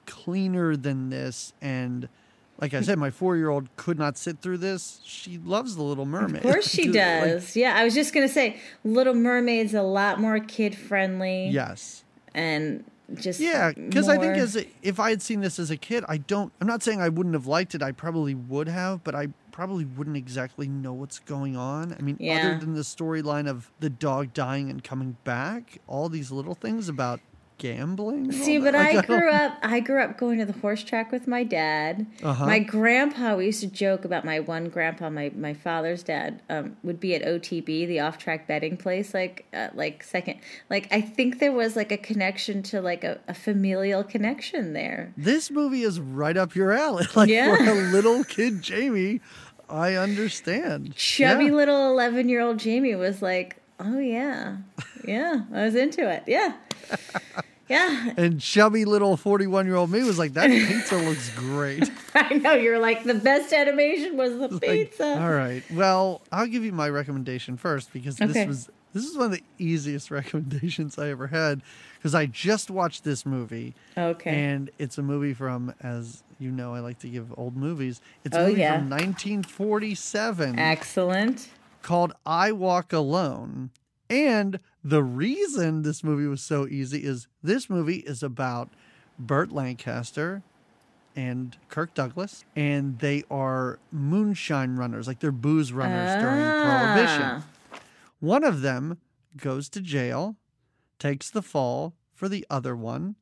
S1: cleaner than this, and. Like I said, my four-year-old could not sit through this. She loves the Little Mermaid.
S2: Of course she
S1: Like,
S2: does. yeah, I was just gonna say, Little Mermaid's a lot more kid friendly.
S1: yes.
S2: and just
S1: Yeah, because I think as a, if I had seen this as a kid, I don't. I'm not saying I wouldn't have liked it. I probably would have, but I probably wouldn't exactly know what's going on. I mean,
S2: Yeah.
S1: other than the storyline of the dog dying and coming back, all these little things about gambling.
S2: See, but
S1: like,
S2: I
S1: don't-
S2: grew up. I grew up going to the horse track with my dad.
S1: Uh-huh.
S2: My grandpa. We used to joke about my one grandpa, my my father's dad, um, would be at OTB, the off track betting place, like uh, like second. Like I think there was like a connection to like a, a familial connection there.
S1: This movie is right up your alley. Like
S2: Yeah.
S1: for a little kid, Jamie, I understand.
S2: Chubby
S1: Yeah.
S2: little eleven year old Jamie was like, "Oh yeah, yeah, I was into it. Yeah, yeah."
S1: And chubby little 41 year old me was like, that pizza looks great.
S2: I know you're like the best animation was the pizza.
S1: all right. Well, I'll give you my recommendation first because this
S2: Okay.
S1: was this is one of the easiest recommendations I ever had because I just watched this movie
S2: Okay.
S1: and it's a movie from as you know I like to give old movies. It's a
S2: Oh,
S1: movie
S2: yeah.
S1: from 1947
S2: Excellent.
S1: called I Walk Alone. And the reason this movie was so easy is this movie is about Burt Lancaster and Kirk Douglas, and they are moonshine runners, like they're booze runners during Prohibition.
S2: Ah.
S1: One of them goes to jail, takes the fall for the other one,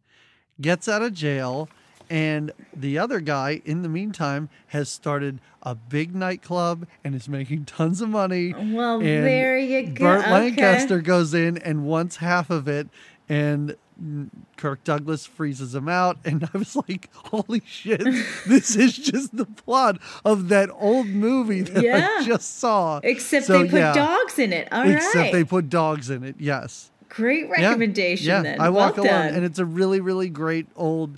S1: gets out of jail, and the other guy, in the meantime, has started a big nightclub and is making tons of money.
S2: Well,
S1: And
S2: there you go.
S1: Burt
S2: Okay.
S1: Lancaster goes in and wants half of it, and Kirk Douglas freezes him out. And I was like, "Holy shit! this is just the plot of that old movie that
S2: Yeah.
S1: I just saw."
S2: Except
S1: So,
S2: they put
S1: yeah.
S2: dogs in it. All right.
S1: Except they put dogs in it. Yes.
S2: Great recommendation
S1: Yeah.
S2: then.
S1: I
S2: well
S1: walk
S2: done.
S1: and it's a really, really great old,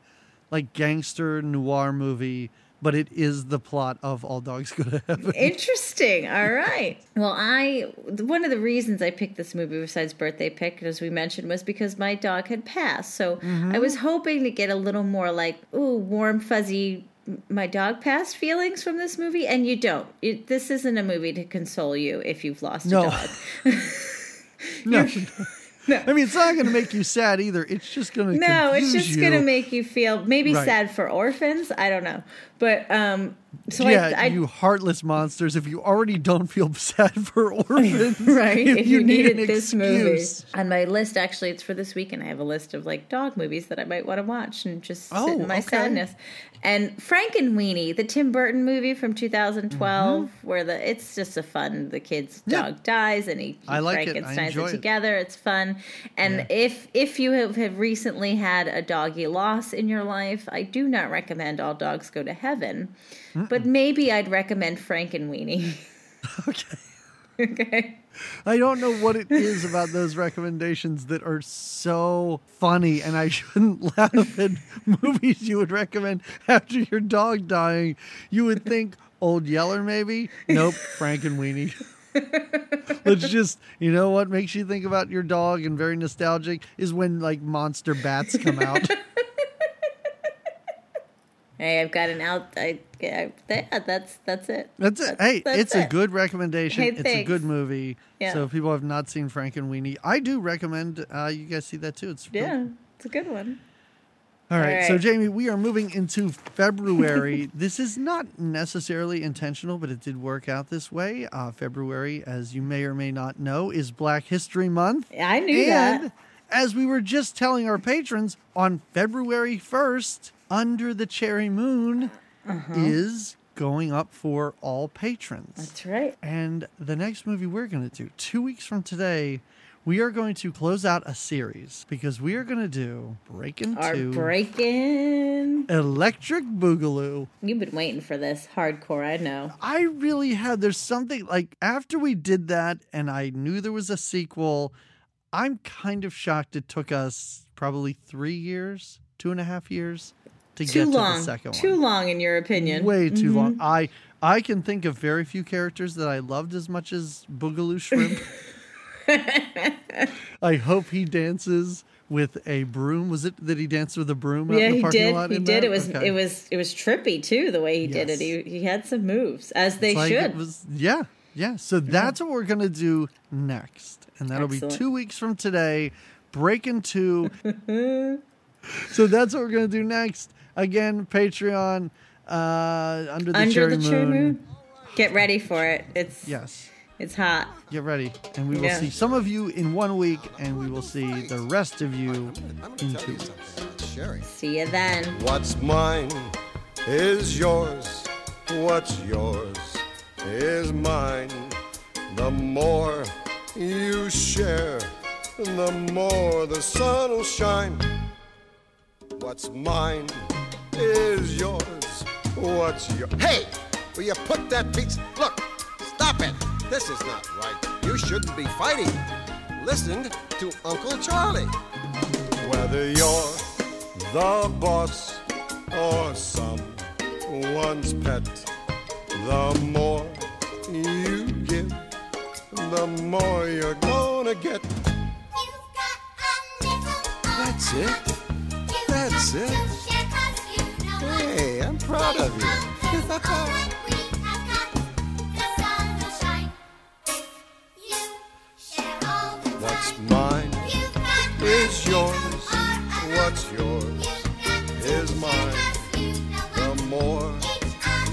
S1: like gangster noir movie. But it is the plot of All Dogs Go to Heaven.
S2: Interesting. All right. Well, I one of the reasons I picked this movie besides birthday pick, as we mentioned, was because my dog had passed. So
S1: Mm-hmm.
S2: I was hoping to get a little more like ooh warm fuzzy. My dog passed feelings from this movie, and you don't. It, this isn't a movie to console you if you've lost
S1: No.
S2: a dog.
S1: No. I mean, it's not going to make you sad either. It's just going to
S2: No, it's just going to make you feel maybe
S1: Right.
S2: sad for orphans. I don't know, but um, so
S1: yeah,
S2: I, I
S1: you heartless monsters. If you already don't feel sad for orphans,
S2: right
S1: If,
S2: if, you,
S1: need
S2: needed
S1: an
S2: this movie on my list actually it's for this weekend i have a list of like dog movies that i might want to watch and just
S1: Oh,
S2: sit in my
S1: okay.
S2: sadness and frankenweenie the tim burton movie from 2012 where the it's just a fun the kid's
S1: Mm-hmm. Yeah.
S2: dog dies and he, he
S1: I like it. I
S2: frankensteins it
S1: it.
S2: together it's fun and
S1: Yeah.
S2: if if you have, have recently had a doggy loss in your life i do not recommend all dogs go to heaven but maybe i'd recommend frankenweenie
S1: Okay.
S2: okay
S1: I don't know what it is about those recommendations that are so funny, and I shouldn't laugh at movies you would recommend after your dog dying. You would think Old Yeller, maybe? Nope, Frankenweenie. Let's just, you know what makes you think about your dog and very nostalgic is when like monster bats come out.
S2: Hey, I've got an out. I, I yeah, that's that's it.
S1: That's it. Hey,
S2: that's
S1: it's a good recommendation.
S2: Hey,
S1: it's a good movie.
S2: Yeah.
S1: So if people have not seen Frankenweenie, I do recommend uh, you guys see that too. It's
S2: Yeah, it's a good one.
S1: All right,
S2: All
S1: so. Jamie, we are moving into February. this is not necessarily intentional, but it did work out this way. Uh, February, as you may or may not know, is Black History Month.
S2: I knew
S1: and
S2: that.
S1: as we were just telling our patrons, on February 1st, Under the Cherry Moon
S2: Uh-huh.
S1: is going up for all patrons.
S2: That's right.
S1: And the next movie we're going to do, two weeks from today, we are going to close out a series because we are going to do Break
S2: Our
S1: Into
S2: break-in.
S1: Electric Boogaloo.
S2: You've been waiting for this hardcore. I know.
S1: I really had, there's something like after we did that and I knew there was a sequel, I'm kind of shocked it took us probably three years, two and a half years to
S2: Too
S1: get
S2: long.
S1: to the second
S2: Too long, in your opinion.
S1: Way too long.
S2: Mm-hmm.
S1: I I can think of very few characters that I loved as much as Boogaloo Shrimp. I hope he dances with a broom. Was it that he danced with a broom? out
S2: Yeah, he
S1: parking
S2: did.
S1: lot
S2: He did.
S1: that?
S2: It was.
S1: Okay.
S2: It was. It was trippy too. The way he did it. He he had some moves, as they
S1: like
S2: should.
S1: It was, yeah, yeah. So that's what we're gonna do next, and that'll
S2: Excellent.
S1: be two weeks from today. Break into. so that's what we're gonna do next. Again, Patreon. Uh, under the
S2: Under
S1: cherry
S2: the cherry
S1: moon.
S2: moon. Get ready for it. It's
S1: Yes.
S2: it's hot.
S1: Get ready, and we will
S2: Yeah.
S1: see some of you in one week, and we will see the rest of you in two weeks.
S3: Sherry.
S2: See you then.
S3: What's mine is yours. What's yours is mine. The more you share, the more the sun will shine. What's mine is yours. What's your Hey! Will you put that pizza? Look! Stop it! This is not right. You shouldn't be fighting. Listen to Uncle Charlie. Whether you're the boss or someone's pet, the more you give, the more you're gonna get. That's it. That's it. Hey, I'm proud of you. What's mine is yours. What's yours is mine. The more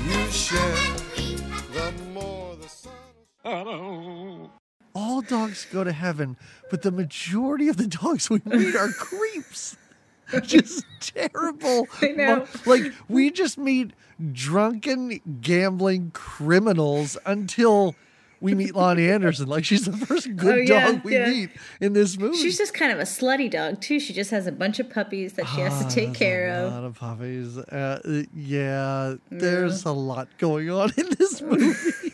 S3: you share, the more the sun.
S1: all dogs go to heaven, but the majority of the dogs we meet are creeps. Just terrible.
S2: I know.
S1: Like we just meet drunken gambling criminals until we meet Loni Anderson. Like she's the first good
S2: Oh, yeah,
S1: dog we
S2: yeah.
S1: meet in this movie.
S2: She's just kind of a slutty dog too. She just has a bunch of puppies that she has to
S1: Ah,
S2: take care
S1: a
S2: of.
S1: lot of puppies. Uh, yeah, there's a lot going on in this movie.